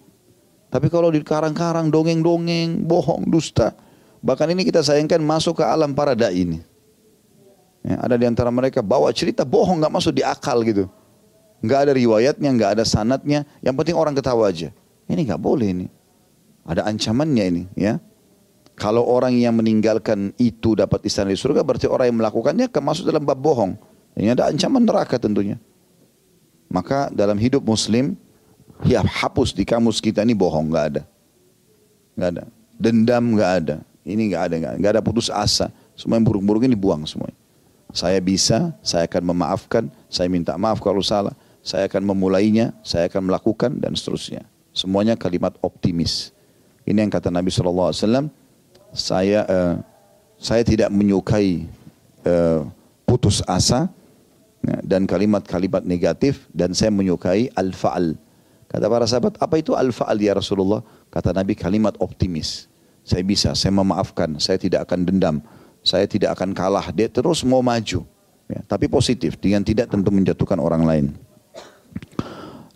Tapi kalau di karang-karang, dongeng-dongeng, bohong, dusta, Bahkan ini kita sayangkan masuk ke alam para da'i ini. Ya, ada di antara mereka bawa cerita bohong nggak masuk di akal gitu. Nggak ada riwayatnya, nggak ada sanatnya. Yang penting orang ketawa aja. Ini nggak boleh ini. Ada ancamannya ini, ya. Kalau orang yang meninggalkan itu dapat istana di surga, berarti orang yang melakukannya akan masuk dalam bab bohong. Ini ada ancaman neraka tentunya. Maka dalam hidup muslim, ya hapus di kamus kita ini bohong, nggak ada. Nggak ada. Dendam nggak ada. Ini nggak ada, nggak ada putus asa. Semua yang buruk-buruk ini buang semua. Saya bisa, saya akan memaafkan, saya minta maaf kalau salah, saya akan memulainya, saya akan melakukan dan seterusnya. Semuanya kalimat optimis. Ini yang kata Nabi SAW, saya uh, saya tidak menyukai uh, putus asa ya, dan kalimat-kalimat negatif dan saya menyukai al-fa'al. Kata para sahabat, apa itu al-fa'al ya Rasulullah? Kata Nabi kalimat optimis. Saya bisa, saya memaafkan, saya tidak akan dendam, saya tidak akan kalah. Dia terus mau maju. Ya, tapi positif, dengan tidak tentu menjatuhkan orang lain.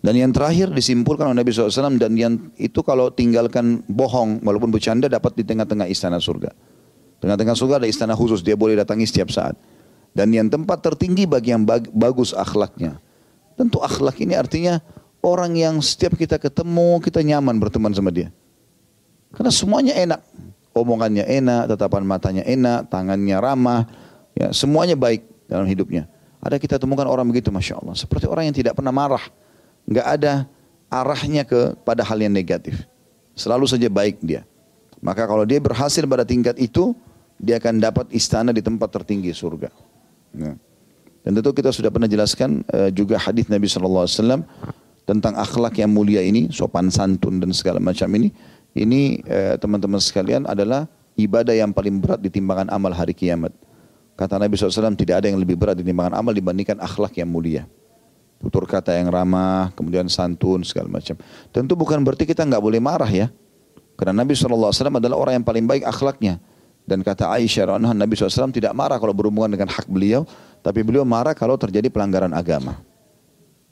Dan yang terakhir disimpulkan oleh Nabi SAW dan yang itu kalau tinggalkan bohong walaupun bercanda dapat di tengah-tengah istana surga. Tengah-tengah surga ada istana khusus dia boleh datangi setiap saat. Dan yang tempat tertinggi bagi yang bagus akhlaknya. Tentu akhlak ini artinya orang yang setiap kita ketemu kita nyaman berteman sama dia. Karena semuanya enak. Omongannya enak, tatapan matanya enak, tangannya ramah. Ya, semuanya baik dalam hidupnya. Ada kita temukan orang begitu Masya Allah. Seperti orang yang tidak pernah marah. Nggak ada arahnya ke pada hal yang negatif. Selalu saja baik dia. Maka kalau dia berhasil pada tingkat itu, dia akan dapat istana di tempat tertinggi surga. Ya. Dan tentu kita sudah pernah jelaskan uh, juga hadis Nabi SAW tentang akhlak yang mulia ini, sopan santun dan segala macam ini ini eh, teman-teman sekalian adalah ibadah yang paling berat di timbangan amal hari kiamat. Kata Nabi SAW tidak ada yang lebih berat di timbangan amal dibandingkan akhlak yang mulia. Tutur kata yang ramah, kemudian santun segala macam. Tentu bukan berarti kita nggak boleh marah ya. Karena Nabi SAW adalah orang yang paling baik akhlaknya. Dan kata Aisyah Nabi SAW tidak marah kalau berhubungan dengan hak beliau. Tapi beliau marah kalau terjadi pelanggaran agama.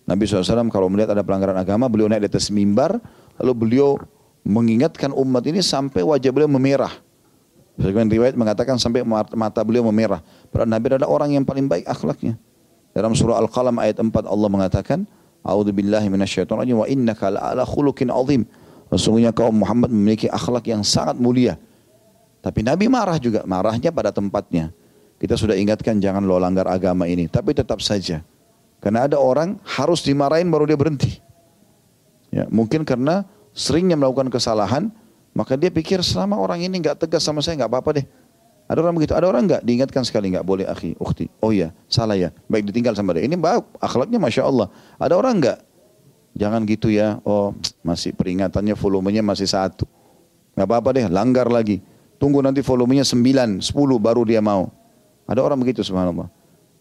Nabi SAW kalau melihat ada pelanggaran agama, beliau naik di atas mimbar, lalu beliau mengingatkan umat ini sampai wajah beliau memerah. Sebagian riwayat mengatakan sampai mata beliau memerah. Padahal Nabi adalah orang yang paling baik akhlaknya. Dalam surah Al-Qalam ayat 4 Allah mengatakan, A'udzu billahi minasyaitonir rajim wa innaka la'ala khuluqin azim. Sesungguhnya kaum Muhammad memiliki akhlak yang sangat mulia. Tapi Nabi marah juga, marahnya pada tempatnya. Kita sudah ingatkan jangan lo langgar agama ini, tapi tetap saja. Karena ada orang harus dimarahin baru dia berhenti. Ya, mungkin karena seringnya melakukan kesalahan, maka dia pikir selama orang ini nggak tegas sama saya nggak apa-apa deh. Ada orang begitu, ada orang nggak diingatkan sekali nggak boleh akhi, ukti. Oh iya, salah ya. Baik ditinggal sama dia. Ini baik, akhlaknya masya Allah. Ada orang nggak? Jangan gitu ya. Oh masih peringatannya volumenya masih satu. Nggak apa-apa deh, langgar lagi. Tunggu nanti volumenya sembilan, sepuluh baru dia mau. Ada orang begitu subhanallah.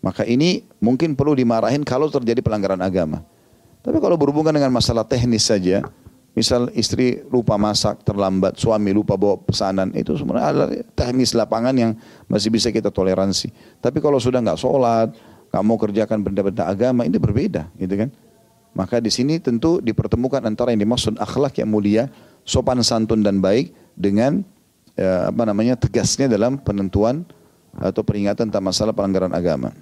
Maka ini mungkin perlu dimarahin kalau terjadi pelanggaran agama. Tapi kalau berhubungan dengan masalah teknis saja, Misal istri lupa masak, terlambat, suami lupa bawa pesanan, itu sebenarnya adalah teknis lapangan yang masih bisa kita toleransi. Tapi kalau sudah nggak sholat, mau kerjakan benda-benda agama, ini berbeda, gitu kan? Maka di sini tentu dipertemukan antara yang dimaksud akhlak yang mulia, sopan santun dan baik dengan ya, apa namanya tegasnya dalam penentuan atau peringatan tentang masalah pelanggaran agama.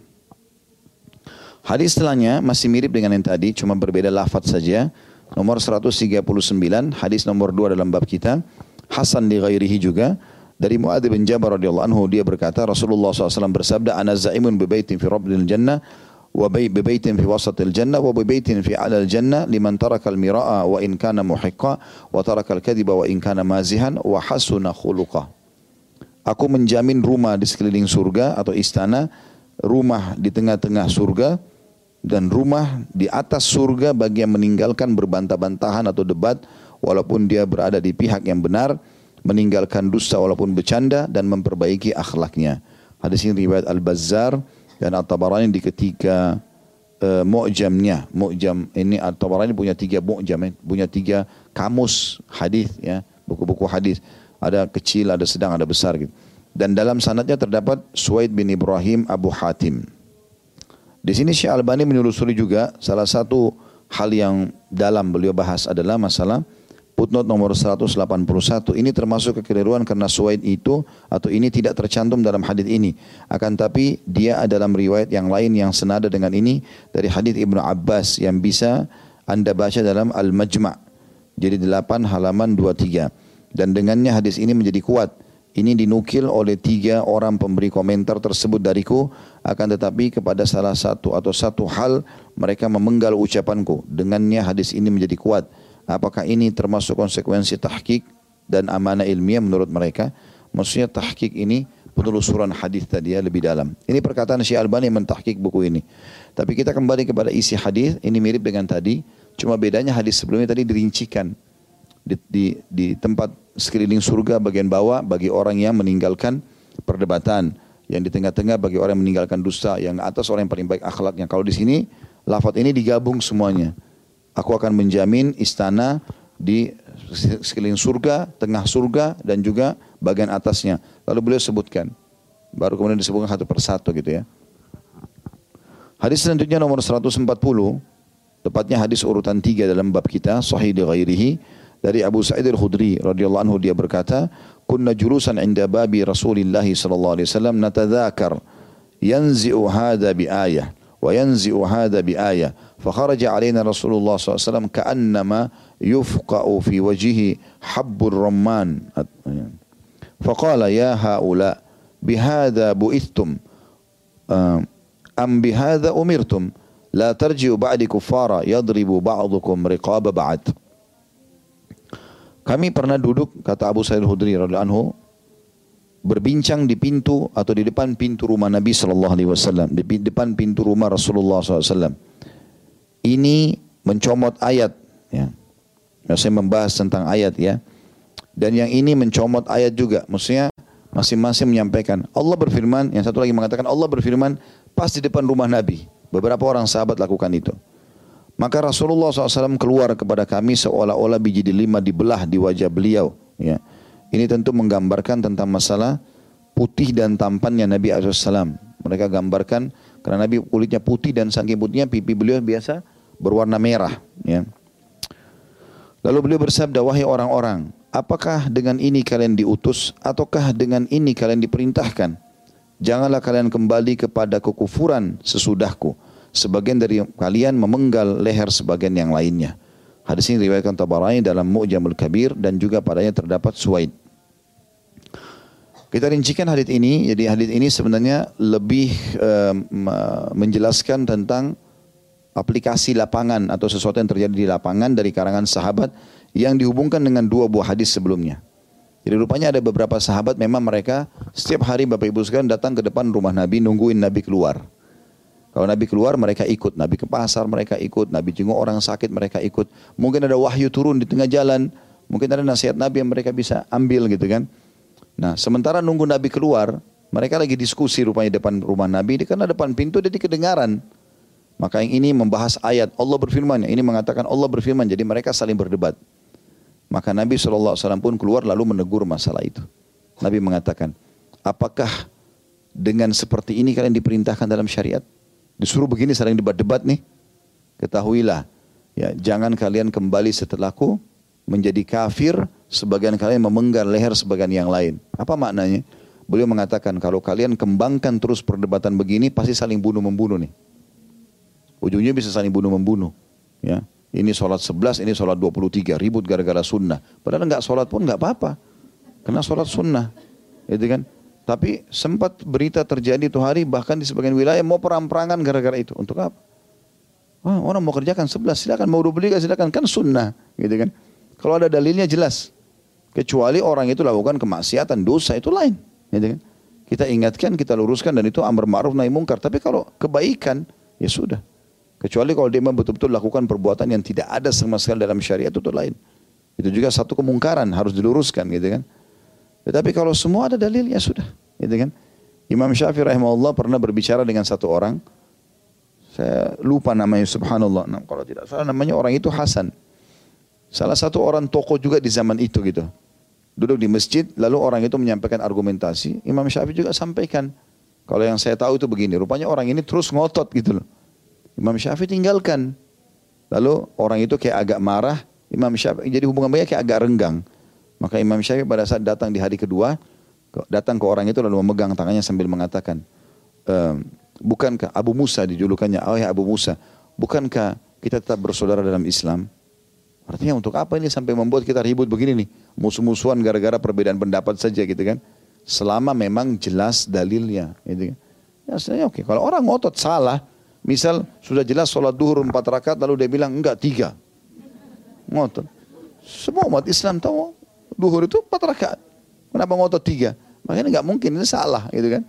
Hadis setelahnya masih mirip dengan yang tadi, cuma berbeda lafaz saja nomor 139 hadis nomor 2 dalam bab kita Hasan di ghairihi juga. Dari Muadz bin Jabal radhiyallahu anhu dia berkata Rasulullah SAW bersabda ana zaimun bi baitin fi rabbil jannah wa bi baitin fi wasatil jannah wa bi baitin fi alal jannah liman taraka al miraa wa in kana muhiqqa wa taraka al kadhiba wa in kana mazihan wa hasuna khuluqa. Aku menjamin rumah di sekeliling surga atau istana rumah di tengah-tengah surga dan rumah di atas surga bagi yang meninggalkan berbantah-bantahan atau debat walaupun dia berada di pihak yang benar, meninggalkan dusta walaupun bercanda dan memperbaiki akhlaknya. Hadis ini riwayat Al-Bazzar dan At-Tabarani di ketiga uh, mu'jamnya. Mu'jam ini At-Tabarani punya tiga mu'jam, eh, punya tiga kamus hadis ya, buku-buku hadis. Ada kecil, ada sedang, ada besar gitu. Dan dalam sanadnya terdapat Suaid bin Ibrahim Abu Hatim. Di sini Syekh Albani menelusuri juga salah satu hal yang dalam beliau bahas adalah masalah Footnote nomor 181 ini termasuk kekeliruan karena Suwaid itu atau ini tidak tercantum dalam hadis ini. Akan tapi dia ada dalam riwayat yang lain yang senada dengan ini dari hadis Ibnu Abbas yang bisa Anda baca dalam Al-Majma' jadi 8 halaman 23 dan dengannya hadis ini menjadi kuat. Ini dinukil oleh tiga orang pemberi komentar tersebut dariku akan tetapi kepada salah satu atau satu hal mereka memenggal ucapanku dengannya hadis ini menjadi kuat Apakah ini termasuk konsekuensi tahqiq dan amanah ilmiah menurut mereka? Maksudnya tahqiq ini penelusuran hadis tadi ya lebih dalam. Ini perkataan Syekh Albani yang mentahqiq buku ini. Tapi kita kembali kepada isi hadis, ini mirip dengan tadi, cuma bedanya hadis sebelumnya tadi dirincikan di, di, di tempat sekeliling surga bagian bawah bagi orang yang meninggalkan perdebatan, yang di tengah-tengah bagi orang yang meninggalkan dusta, yang atas orang yang paling baik akhlaknya. Kalau di sini lafaz ini digabung semuanya. Aku akan menjamin istana di sekeliling surga, tengah surga dan juga bagian atasnya. Lalu beliau sebutkan. Baru kemudian disebutkan satu persatu gitu ya. Hadis selanjutnya nomor 140. Tepatnya hadis urutan tiga dalam bab kita. Sahih di ghairihi. Dari Abu Sa'id al-Khudri radhiyallahu anhu dia berkata, "Kunna julusan 'inda babi Rasulillah sallallahu alaihi wasallam natadzakar yanzi'u hadha bi ayah wa yanzi'u hadha bi ayah." فخرج علينا رسول الله صلى الله عليه وسلم كأنما يفقأ في وجهه حب الرمان فقال يا هؤلاء بهذا بؤثتم أم بهذا أمرتم لا ترجعوا بعد كفارا يضرب بعضكم رقاب بعد Kami pernah duduk, kata Abu Sa'id Hudri radhiyallahu anhu, berbincang di pintu atau di depan pintu rumah Nabi sallallahu alaihi wasallam, di depan pintu rumah Rasulullah wasallam ini mencomot ayat ya. Maksudnya membahas tentang ayat ya. Dan yang ini mencomot ayat juga. Maksudnya masing-masing menyampaikan. Allah berfirman, yang satu lagi mengatakan Allah berfirman pas di depan rumah Nabi. Beberapa orang sahabat lakukan itu. Maka Rasulullah SAW keluar kepada kami seolah-olah biji delima dibelah di wajah beliau. Ya. Ini tentu menggambarkan tentang masalah putih dan tampannya Nabi SAW. Mereka gambarkan karena Nabi kulitnya putih dan saking putihnya pipi beliau biasa berwarna merah. Ya. Lalu beliau bersabda, wahai orang-orang, apakah dengan ini kalian diutus ataukah dengan ini kalian diperintahkan? Janganlah kalian kembali kepada kekufuran sesudahku. Sebagian dari kalian memenggal leher sebagian yang lainnya. Hadis ini riwayatkan Tabarani dalam Mu'jamul Kabir dan juga padanya terdapat Suwaid. Kita rincikan hadis ini, jadi hadis ini sebenarnya lebih uh, menjelaskan tentang aplikasi lapangan atau sesuatu yang terjadi di lapangan dari karangan sahabat yang dihubungkan dengan dua buah hadis sebelumnya. Jadi rupanya ada beberapa sahabat memang mereka setiap hari Bapak Ibu sekalian datang ke depan rumah Nabi nungguin Nabi keluar. Kalau Nabi keluar mereka ikut, Nabi ke pasar mereka ikut, Nabi jenguk orang sakit mereka ikut. Mungkin ada wahyu turun di tengah jalan, mungkin ada nasihat Nabi yang mereka bisa ambil gitu kan. Nah sementara nunggu Nabi keluar, mereka lagi diskusi rupanya depan rumah Nabi, karena depan pintu jadi kedengaran. Maka yang ini membahas ayat Allah berfirman, yang ini mengatakan Allah berfirman, jadi mereka saling berdebat. Maka Nabi SAW pun keluar lalu menegur masalah itu. Nabi mengatakan, apakah dengan seperti ini kalian diperintahkan dalam syariat? Disuruh begini saling debat-debat nih. Ketahuilah, ya jangan kalian kembali setelahku menjadi kafir, sebagian kalian memenggal leher sebagian yang lain. Apa maknanya? Beliau mengatakan kalau kalian kembangkan terus perdebatan begini pasti saling bunuh-membunuh nih. Ujungnya bisa saling bunuh-membunuh. Ya. Ini sholat 11, ini sholat 23. Ribut gara-gara sunnah. Padahal enggak sholat pun enggak apa-apa. Karena sholat sunnah. Itu kan. Tapi sempat berita terjadi itu hari bahkan di sebagian wilayah mau perang-perangan gara-gara itu. Untuk apa? Wah, orang mau kerjakan sebelas silakan mau dua silakan kan sunnah gitu kan. Kalau ada dalilnya jelas. Kecuali orang itu lakukan kemaksiatan, dosa itu lain. Gitu kan. Kita ingatkan, kita luruskan dan itu amar ma'ruf nahi mungkar. Tapi kalau kebaikan, ya sudah. Kecuali kalau dia betul-betul lakukan perbuatan yang tidak ada sama sekali dalam syariat itu lain. Itu juga satu kemungkaran harus diluruskan gitu kan. Tetapi kalau semua ada dalilnya sudah, gitu kan. Imam Syafi'i rahimahullah pernah berbicara dengan satu orang. Saya lupa namanya subhanallah. Nah, kalau tidak salah namanya orang itu Hasan. Salah satu orang tokoh juga di zaman itu gitu. Duduk di masjid, lalu orang itu menyampaikan argumentasi. Imam Syafi'i juga sampaikan. Kalau yang saya tahu itu begini, rupanya orang ini terus ngotot gitu loh. Imam Syafi'i tinggalkan. Lalu orang itu kayak agak marah, Imam Syafi'i jadi hubungan mereka kayak agak renggang. Maka Imam Syafi'i pada saat datang di hari kedua, datang ke orang itu lalu memegang tangannya sambil mengatakan, ehm, bukankah Abu Musa dijulukannya, oh ya Abu Musa, bukankah kita tetap bersaudara dalam Islam? Artinya untuk apa ini sampai membuat kita ribut begini nih, musuh-musuhan gara-gara perbedaan pendapat saja gitu kan? Selama memang jelas dalilnya, gitu kan? Ya sebenarnya oke. Kalau orang ngotot salah, misal sudah jelas sholat duhur empat rakaat lalu dia bilang enggak tiga, ngotot. Semua umat Islam tahu duhur itu empat rakaat. Kenapa ngotot tiga? Makanya nggak mungkin ini salah gitu kan.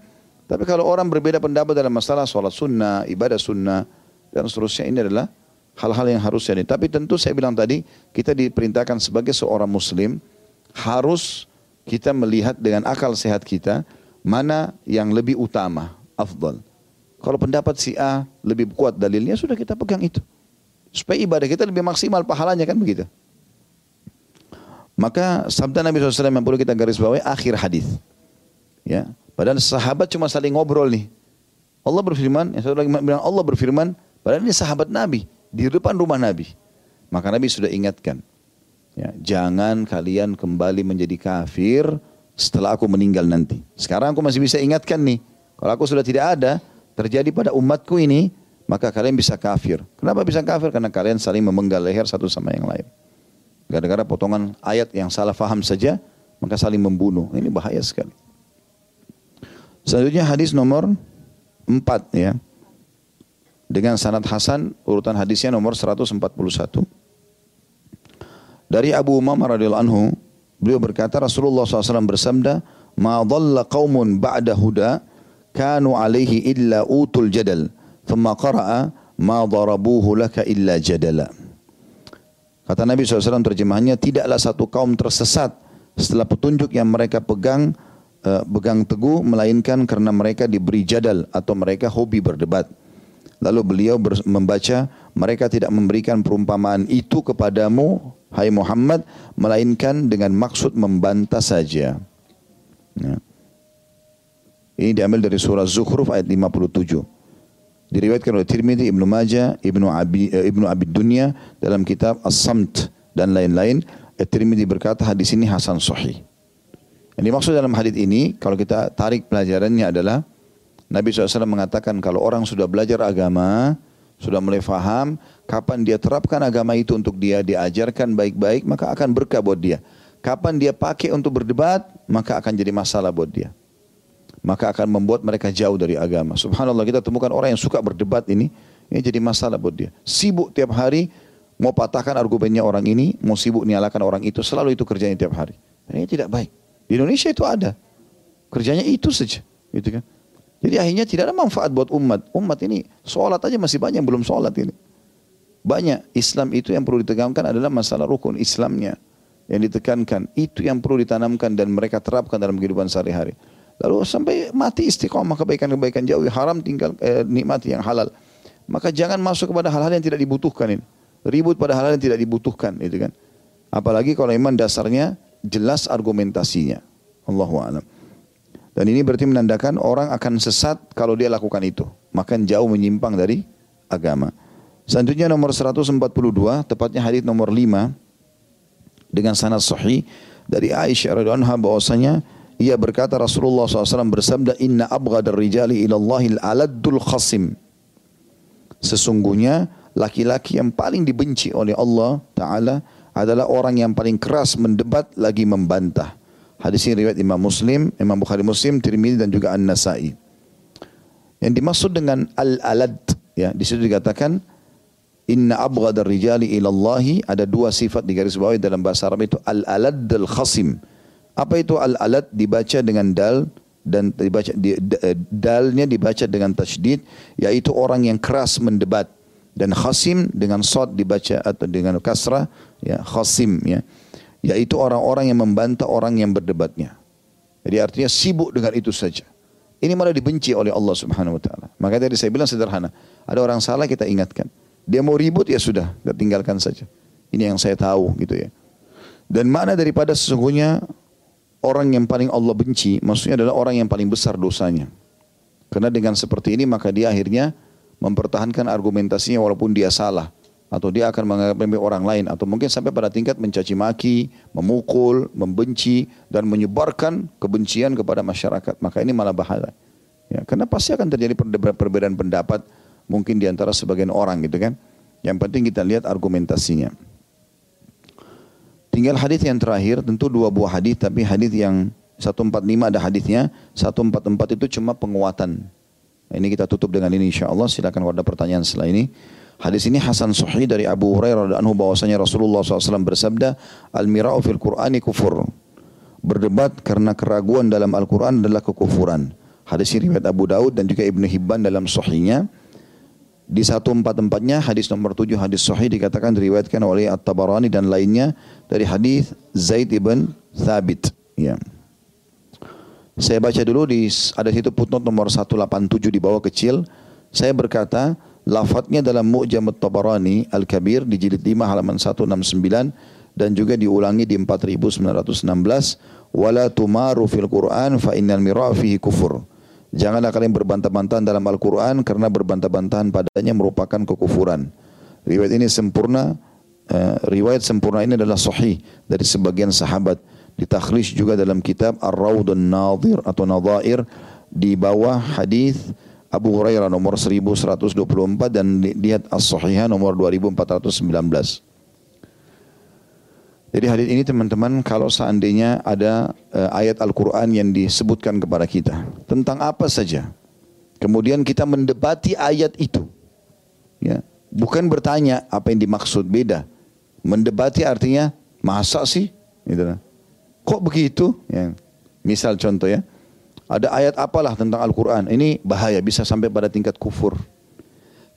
Tapi kalau orang berbeda pendapat dalam masalah sholat sunnah, ibadah sunnah, dan seterusnya ini adalah hal-hal yang harus jadi. Tapi tentu saya bilang tadi, kita diperintahkan sebagai seorang muslim, harus kita melihat dengan akal sehat kita, mana yang lebih utama, afdal. Kalau pendapat si A lebih kuat dalilnya, sudah kita pegang itu. Supaya ibadah kita lebih maksimal pahalanya kan begitu. Maka sabda Nabi SAW yang perlu kita garis bawahi akhir hadis. Ya, padahal sahabat cuma saling ngobrol nih. Allah berfirman, yang satu lagi bilang Allah berfirman, padahal ini sahabat Nabi di depan rumah Nabi. Maka Nabi sudah ingatkan, ya, jangan kalian kembali menjadi kafir setelah aku meninggal nanti. Sekarang aku masih bisa ingatkan nih, kalau aku sudah tidak ada, terjadi pada umatku ini, maka kalian bisa kafir. Kenapa bisa kafir? Karena kalian saling memenggal leher satu sama yang lain. Gara-gara potongan ayat yang salah faham saja, maka saling membunuh. Ini bahaya sekali. Selanjutnya hadis nomor 4 ya. Dengan sanad Hasan, urutan hadisnya nomor 141. Dari Abu Umamah radhiyallahu anhu, beliau berkata Rasulullah SAW bersabda, "Ma dhalla qaumun ba'da huda kanu alaihi illa utul jadal." Thumma qara'a, "Ma darabuhu laka illa jadala." Kata Nabi SAW terjemahannya, tidaklah satu kaum tersesat setelah petunjuk yang mereka pegang uh, pegang teguh, melainkan karena mereka diberi jadal atau mereka hobi berdebat. Lalu beliau membaca, mereka tidak memberikan perumpamaan itu kepadamu, hai Muhammad, melainkan dengan maksud membantah saja. Ya. Ini diambil dari surah Zukhruf ayat 57. Diriwayatkan oleh Tirmidzi, Ibnu Majah, Ibnu Abi uh, Ibnu Abi Dunya dalam kitab As-Samt dan lain-lain. Tirmidzi berkata hadis ini hasan sahih. Yang dimaksud dalam hadis ini kalau kita tarik pelajarannya adalah Nabi SAW mengatakan kalau orang sudah belajar agama, sudah mulai faham, kapan dia terapkan agama itu untuk dia, diajarkan baik-baik, maka akan berkah buat dia. Kapan dia pakai untuk berdebat, maka akan jadi masalah buat dia maka akan membuat mereka jauh dari agama. Subhanallah kita temukan orang yang suka berdebat ini, ini jadi masalah buat dia. Sibuk tiap hari, mau patahkan argumennya orang ini, mau sibuk nyalakan orang itu, selalu itu kerjanya tiap hari. Ini tidak baik. Di Indonesia itu ada. Kerjanya itu saja. Gitu kan. Jadi akhirnya tidak ada manfaat buat umat. Umat ini sholat aja masih banyak belum sholat ini. Banyak Islam itu yang perlu ditegangkan adalah masalah rukun Islamnya. Yang ditekankan. Itu yang perlu ditanamkan dan mereka terapkan dalam kehidupan sehari-hari. Lalu sampai mati istiqomah kebaikan-kebaikan jauh haram tinggal eh, nikmati yang halal. Maka jangan masuk kepada hal-hal yang tidak dibutuhkan ini. Ribut pada hal-hal yang tidak dibutuhkan itu kan. Apalagi kalau iman dasarnya jelas argumentasinya. Allahu a'lam. Dan ini berarti menandakan orang akan sesat kalau dia lakukan itu. Makan jauh menyimpang dari agama. Selanjutnya nomor 142, tepatnya hadis nomor 5 dengan sanad sahih dari Aisyah radhiyallahu anha bahwasanya ia berkata Rasulullah SAW bersabda Inna abghadar rijali ilallahil aladdul khasim Sesungguhnya laki-laki yang paling dibenci oleh Allah Ta'ala adalah orang yang paling keras mendebat lagi membantah. Hadis ini riwayat Imam Muslim, Imam Bukhari Muslim, Tirmidzi dan juga An-Nasa'i. Yang dimaksud dengan al-alad ya, di situ dikatakan Inna abghadar rijali ilallahi ada dua sifat di garis bawah dalam bahasa Arab itu al-alad al khasim. Apa itu al-alad dibaca dengan dal dan dibaca di, dalnya dibaca dengan tasydid yaitu orang yang keras mendebat dan khasim dengan sod dibaca atau dengan kasrah ya khasim ya yaitu orang-orang yang membantah orang yang berdebatnya. Jadi artinya sibuk dengan itu saja. Ini malah dibenci oleh Allah Subhanahu wa taala. Maka tadi saya bilang sederhana, ada orang salah kita ingatkan. Dia mau ribut ya sudah, kita tinggalkan saja. Ini yang saya tahu gitu ya. Dan mana daripada sesungguhnya orang yang paling Allah benci, maksudnya adalah orang yang paling besar dosanya. Karena dengan seperti ini maka dia akhirnya mempertahankan argumentasinya walaupun dia salah atau dia akan menganggap remeh orang lain atau mungkin sampai pada tingkat mencaci maki, memukul, membenci dan menyebarkan kebencian kepada masyarakat. Maka ini malah bahaya. Ya, karena pasti akan terjadi perbedaan pendapat mungkin di antara sebagian orang gitu kan. Yang penting kita lihat argumentasinya. Tinggal hadis yang terakhir, tentu dua buah hadis tapi hadis yang 145 ada hadisnya, 144 itu cuma penguatan. Ini kita tutup dengan ini insya Allah. Silakan ada pertanyaan setelah ini. Hadis ini Hasan Sahih dari Abu Hurairah dan anhu bahwasanya Rasulullah SAW bersabda, Al-mira'u fil Qur'ani kufur. Berdebat karena keraguan dalam Al-Quran adalah kekufuran. Hadis ini riwayat Abu Daud dan juga Ibnu Hibban dalam sahihnya. Di satu empat empatnya hadis nomor tujuh hadis sahih dikatakan diriwayatkan oleh At-Tabarani dan lainnya dari hadis Zaid ibn Thabit. Ya. Saya baca dulu di ada situ footnote nomor 187 di bawah kecil. Saya berkata, lafadznya dalam Mu'jam At-Tabarani Al-Kabir di jilid 5 halaman 169 dan juga diulangi di 4916 wala tumaru fil Qur'an fa innal mira' fihi kufur. Janganlah kalian berbantah-bantahan dalam Al-Quran karena berbantah-bantahan padanya merupakan kekufuran. Riwayat ini sempurna, uh, riwayat sempurna ini adalah sahih dari sebagian sahabat. Ditakhlis juga dalam kitab Ar-Rawd Nadir atau Nadair di bawah hadis Abu Hurairah nomor 1124 dan lihat As-Sahihah nomor 2419. Jadi hadis ini teman-teman kalau seandainya ada uh, ayat Al-Quran yang disebutkan kepada kita tentang apa saja. Kemudian kita mendebati ayat itu. Ya, bukan bertanya apa yang dimaksud beda. Mendebati artinya masa sih? Gitu. Kok begitu? Ya. Misal contoh ya. Ada ayat apalah tentang Al-Quran. Ini bahaya bisa sampai pada tingkat kufur.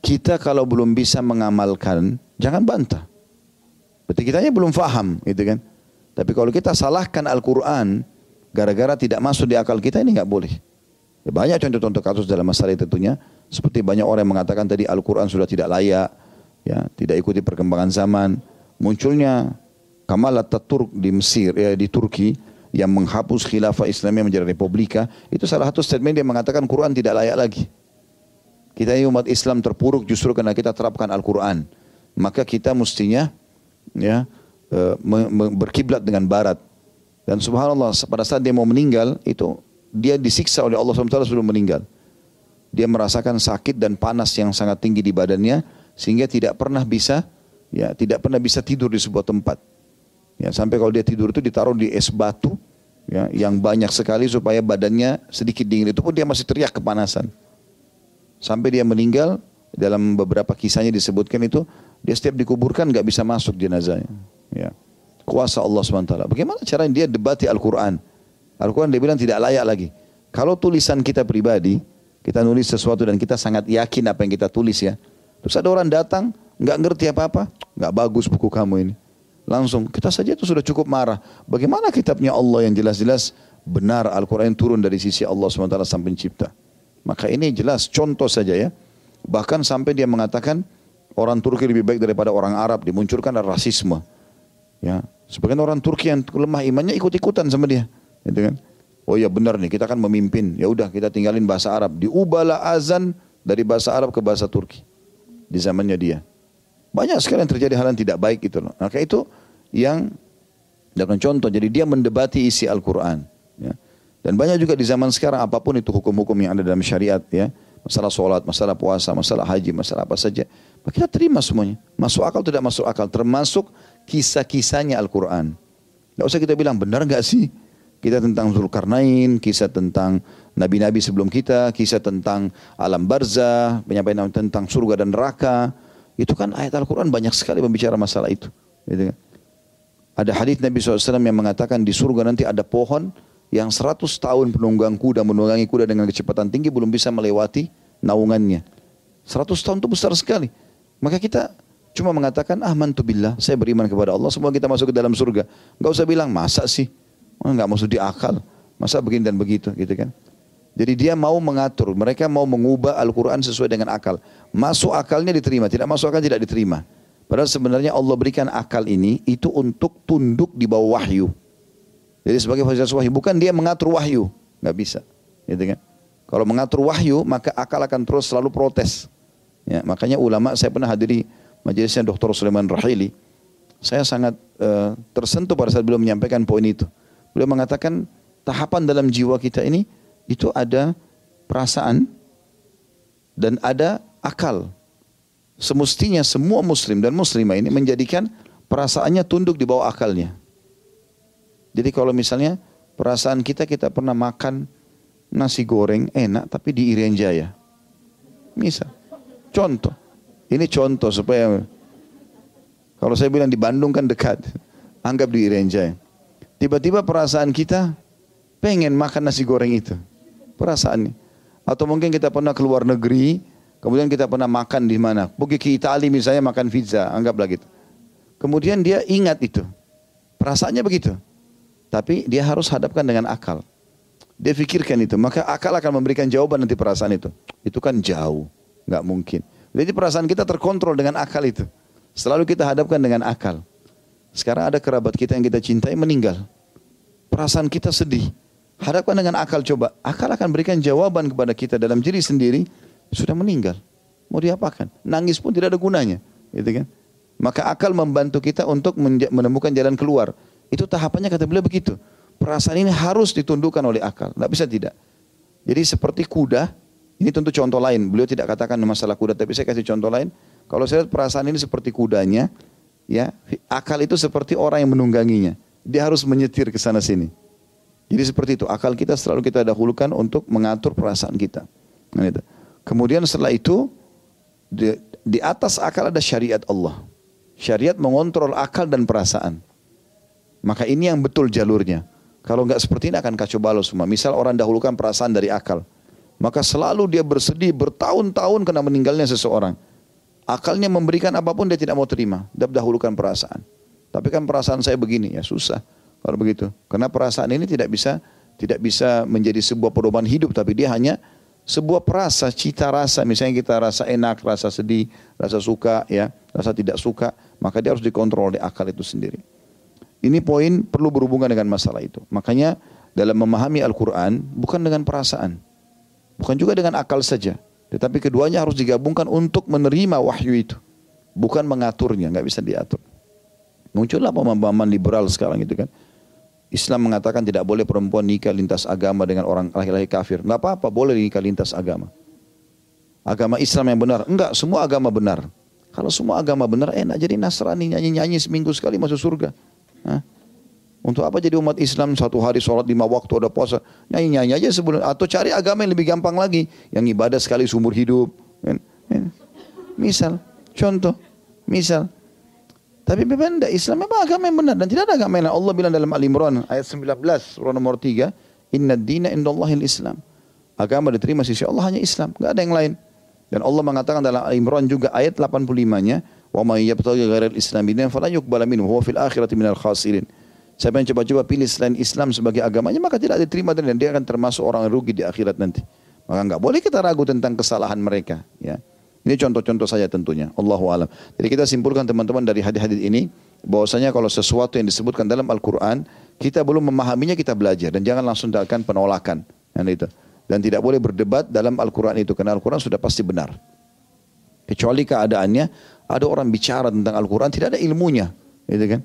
Kita kalau belum bisa mengamalkan, jangan bantah. Berarti kitanya belum faham gitu kan. Tapi kalau kita salahkan Al-Quran gara-gara tidak masuk di akal kita ini nggak boleh. Ya, banyak contoh-contoh kasus dalam masalah itu tentunya. Seperti banyak orang yang mengatakan tadi Al-Quran sudah tidak layak. ya Tidak ikuti perkembangan zaman. Munculnya Kamal Ataturk di Mesir, ya, di Turki yang menghapus khilafah Islamnya menjadi republika. Itu salah satu statement dia mengatakan Quran tidak layak lagi. Kita ini umat Islam terpuruk justru karena kita terapkan Al-Quran. Maka kita mestinya ya eh, berkiblat dengan barat. Dan subhanallah pada saat dia mau meninggal itu dia disiksa oleh Allah SWT sebelum meninggal. Dia merasakan sakit dan panas yang sangat tinggi di badannya sehingga tidak pernah bisa ya tidak pernah bisa tidur di sebuah tempat. Ya, sampai kalau dia tidur itu ditaruh di es batu ya, yang banyak sekali supaya badannya sedikit dingin. Itu pun dia masih teriak kepanasan. Sampai dia meninggal dalam beberapa kisahnya disebutkan itu dia setiap dikuburkan nggak bisa masuk jenazahnya. Ya. Kuasa Allah SWT. Bagaimana caranya dia debati Al-Quran? Al-Quran dia bilang tidak layak lagi. Kalau tulisan kita pribadi, kita nulis sesuatu dan kita sangat yakin apa yang kita tulis ya. Terus ada orang datang, nggak ngerti apa-apa, nggak bagus buku kamu ini. Langsung, kita saja itu sudah cukup marah. Bagaimana kitabnya Allah yang jelas-jelas benar Al-Quran turun dari sisi Allah SWT sang pencipta. Maka ini jelas contoh saja ya. Bahkan sampai dia mengatakan, orang Turki lebih baik daripada orang Arab dimunculkan rasisme. Ya sebagian orang Turki yang lemah imannya ikut-ikutan sama dia gitu kan? Oh ya benar nih kita kan memimpin. Ya udah kita tinggalin bahasa Arab. Diubahlah azan dari bahasa Arab ke bahasa Turki di zamannya dia. Banyak sekali yang terjadi hal yang tidak baik itu loh. Maka itu yang dalam contoh jadi dia mendebati isi Al-Quran ya. dan banyak juga di zaman sekarang apa pun itu hukum-hukum yang ada dalam syariat ya. Masalah sholat, masalah puasa, masalah haji, masalah apa saja. Kita terima semuanya. Masuk akal tidak masuk akal. Termasuk kisah-kisahnya Al-Quran. Tidak usah kita bilang benar nggak sih? Kita tentang Zulkarnain, kisah tentang nabi-nabi sebelum kita, kisah tentang alam barzah, penyampaian tentang surga dan neraka. Itu kan ayat Al-Quran banyak sekali membicara masalah itu. Gitu kan? Ada hadis Nabi SAW yang mengatakan di surga nanti ada pohon yang 100 tahun penunggang kuda menunggangi kuda dengan kecepatan tinggi belum bisa melewati naungannya. 100 tahun itu besar sekali. Maka kita cuma mengatakan ah billah, saya beriman kepada Allah, semua kita masuk ke dalam surga. Enggak usah bilang masa sih? Enggak masuk di akal. Masa begini dan begitu gitu kan. Jadi dia mau mengatur, mereka mau mengubah Al-Quran sesuai dengan akal. Masuk akalnya diterima, tidak masuk akal tidak diterima. Padahal sebenarnya Allah berikan akal ini itu untuk tunduk di bawah wahyu. Jadi sebagai fasilitas wahyu, bukan dia mengatur wahyu, nggak bisa, gitu kan? Kalau mengatur wahyu, maka akal akan terus selalu protes. Ya, makanya ulama, saya pernah hadiri majelisnya Dr. Sulaiman Rahili. Saya sangat uh, tersentuh pada saat beliau menyampaikan poin itu. Beliau mengatakan tahapan dalam jiwa kita ini itu ada perasaan dan ada akal. Semestinya semua muslim dan muslimah ini menjadikan perasaannya tunduk di bawah akalnya. Jadi kalau misalnya perasaan kita kita pernah makan nasi goreng enak tapi di Irian Jaya. Misal. Contoh. Ini contoh supaya kalau saya bilang di Bandung kan dekat. Anggap di Irian Jaya. Tiba-tiba perasaan kita pengen makan nasi goreng itu perasaannya. Atau mungkin kita pernah keluar negeri, kemudian kita pernah makan di mana. Pergi ke Italia misalnya makan pizza, anggaplah gitu. Kemudian dia ingat itu. Perasaannya begitu. Tapi dia harus hadapkan dengan akal. Dia pikirkan itu, maka akal akan memberikan jawaban nanti perasaan itu. Itu kan jauh, nggak mungkin. Jadi perasaan kita terkontrol dengan akal itu. Selalu kita hadapkan dengan akal. Sekarang ada kerabat kita yang kita cintai meninggal. Perasaan kita sedih. Hadapkan dengan akal coba. Akal akan berikan jawaban kepada kita dalam diri sendiri. Sudah meninggal. Mau diapakan? Nangis pun tidak ada gunanya. Gitu kan? Maka akal membantu kita untuk menemukan jalan keluar. Itu tahapannya kata beliau begitu. Perasaan ini harus ditundukkan oleh akal. Tidak bisa tidak. Jadi seperti kuda, ini tentu contoh lain. Beliau tidak katakan masalah kuda, tapi saya kasih contoh lain. Kalau saya lihat perasaan ini seperti kudanya, ya akal itu seperti orang yang menungganginya. Dia harus menyetir ke sana sini. Jadi seperti itu, akal kita selalu kita dahulukan untuk mengatur perasaan kita. Nah, Kemudian setelah itu, di, di atas akal ada syariat Allah. Syariat mengontrol akal dan perasaan. Maka ini yang betul jalurnya. Kalau nggak seperti ini akan kacau balau semua. Misal orang dahulukan perasaan dari akal. Maka selalu dia bersedih bertahun-tahun kena meninggalnya seseorang. Akalnya memberikan apa pun dia tidak mau terima. Dia dahulukan perasaan. Tapi kan perasaan saya begini, ya susah. Kalau begitu. Karena perasaan ini tidak bisa tidak bisa menjadi sebuah pedoman hidup tapi dia hanya sebuah perasa, cita rasa. Misalnya kita rasa enak, rasa sedih, rasa suka, ya, rasa tidak suka, maka dia harus dikontrol oleh akal itu sendiri. Ini poin perlu berhubungan dengan masalah itu. Makanya dalam memahami Al-Quran bukan dengan perasaan, bukan juga dengan akal saja, tetapi keduanya harus digabungkan untuk menerima wahyu itu, bukan mengaturnya, nggak bisa diatur. Muncullah pemahaman liberal sekarang itu kan. Islam mengatakan tidak boleh perempuan nikah lintas agama dengan orang laki-laki kafir. Enggak apa-apa, boleh nikah lintas agama. Agama Islam yang benar. Enggak, semua agama benar. Kalau semua agama benar, enak jadi Nasrani nyanyi-nyanyi seminggu sekali masuk surga. Hah? Untuk apa jadi umat Islam satu hari sholat lima waktu ada puasa nyanyi-nyanyi aja sebelum atau cari agama yang lebih gampang lagi yang ibadah sekali seumur hidup. Kan? Kan? Misal, contoh, misal tapi memang tidak Islam memang agama yang benar dan tidak ada agama yang Allah bilang dalam Al-Imran ayat 19 surah nomor 3, "Inna dina indallahil Islam." Agama diterima sisi Allah hanya Islam, enggak ada yang lain. Dan Allah mengatakan dalam Al-Imran juga ayat 85-nya, "Wa may yabtaghi ghairal Islam dinan falan yuqbala minhu huwa fil akhirati minal khasirin." Siapa yang coba-coba pilih selain Islam sebagai agamanya maka tidak diterima dan dia akan termasuk orang yang rugi di akhirat nanti. Maka enggak boleh kita ragu tentang kesalahan mereka, ya. Ini contoh-contoh saja tentunya. Allahu alam. Jadi kita simpulkan teman-teman dari hadis-hadis ini bahwasanya kalau sesuatu yang disebutkan dalam Al-Qur'an kita belum memahaminya kita belajar dan jangan langsung datangkan penolakan. Dan itu. Dan tidak boleh berdebat dalam Al-Qur'an itu karena Al-Qur'an sudah pasti benar. Kecuali keadaannya ada orang bicara tentang Al-Qur'an tidak ada ilmunya, gitu kan?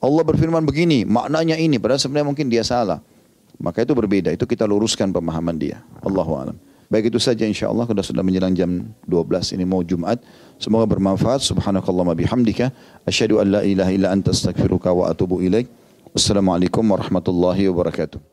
Allah berfirman begini, maknanya ini padahal sebenarnya mungkin dia salah. Maka itu berbeda, itu kita luruskan pemahaman dia. Allahu alam. Baik itu saja insya Allah sudah sudah menjelang jam 12 ini mau Jumat. Semoga bermanfaat. Subhanakallahumma bihamdika. Asyhadu an la ilaha illa anta astaghfiruka wa atubu ilaik. Assalamualaikum warahmatullahi wabarakatuh.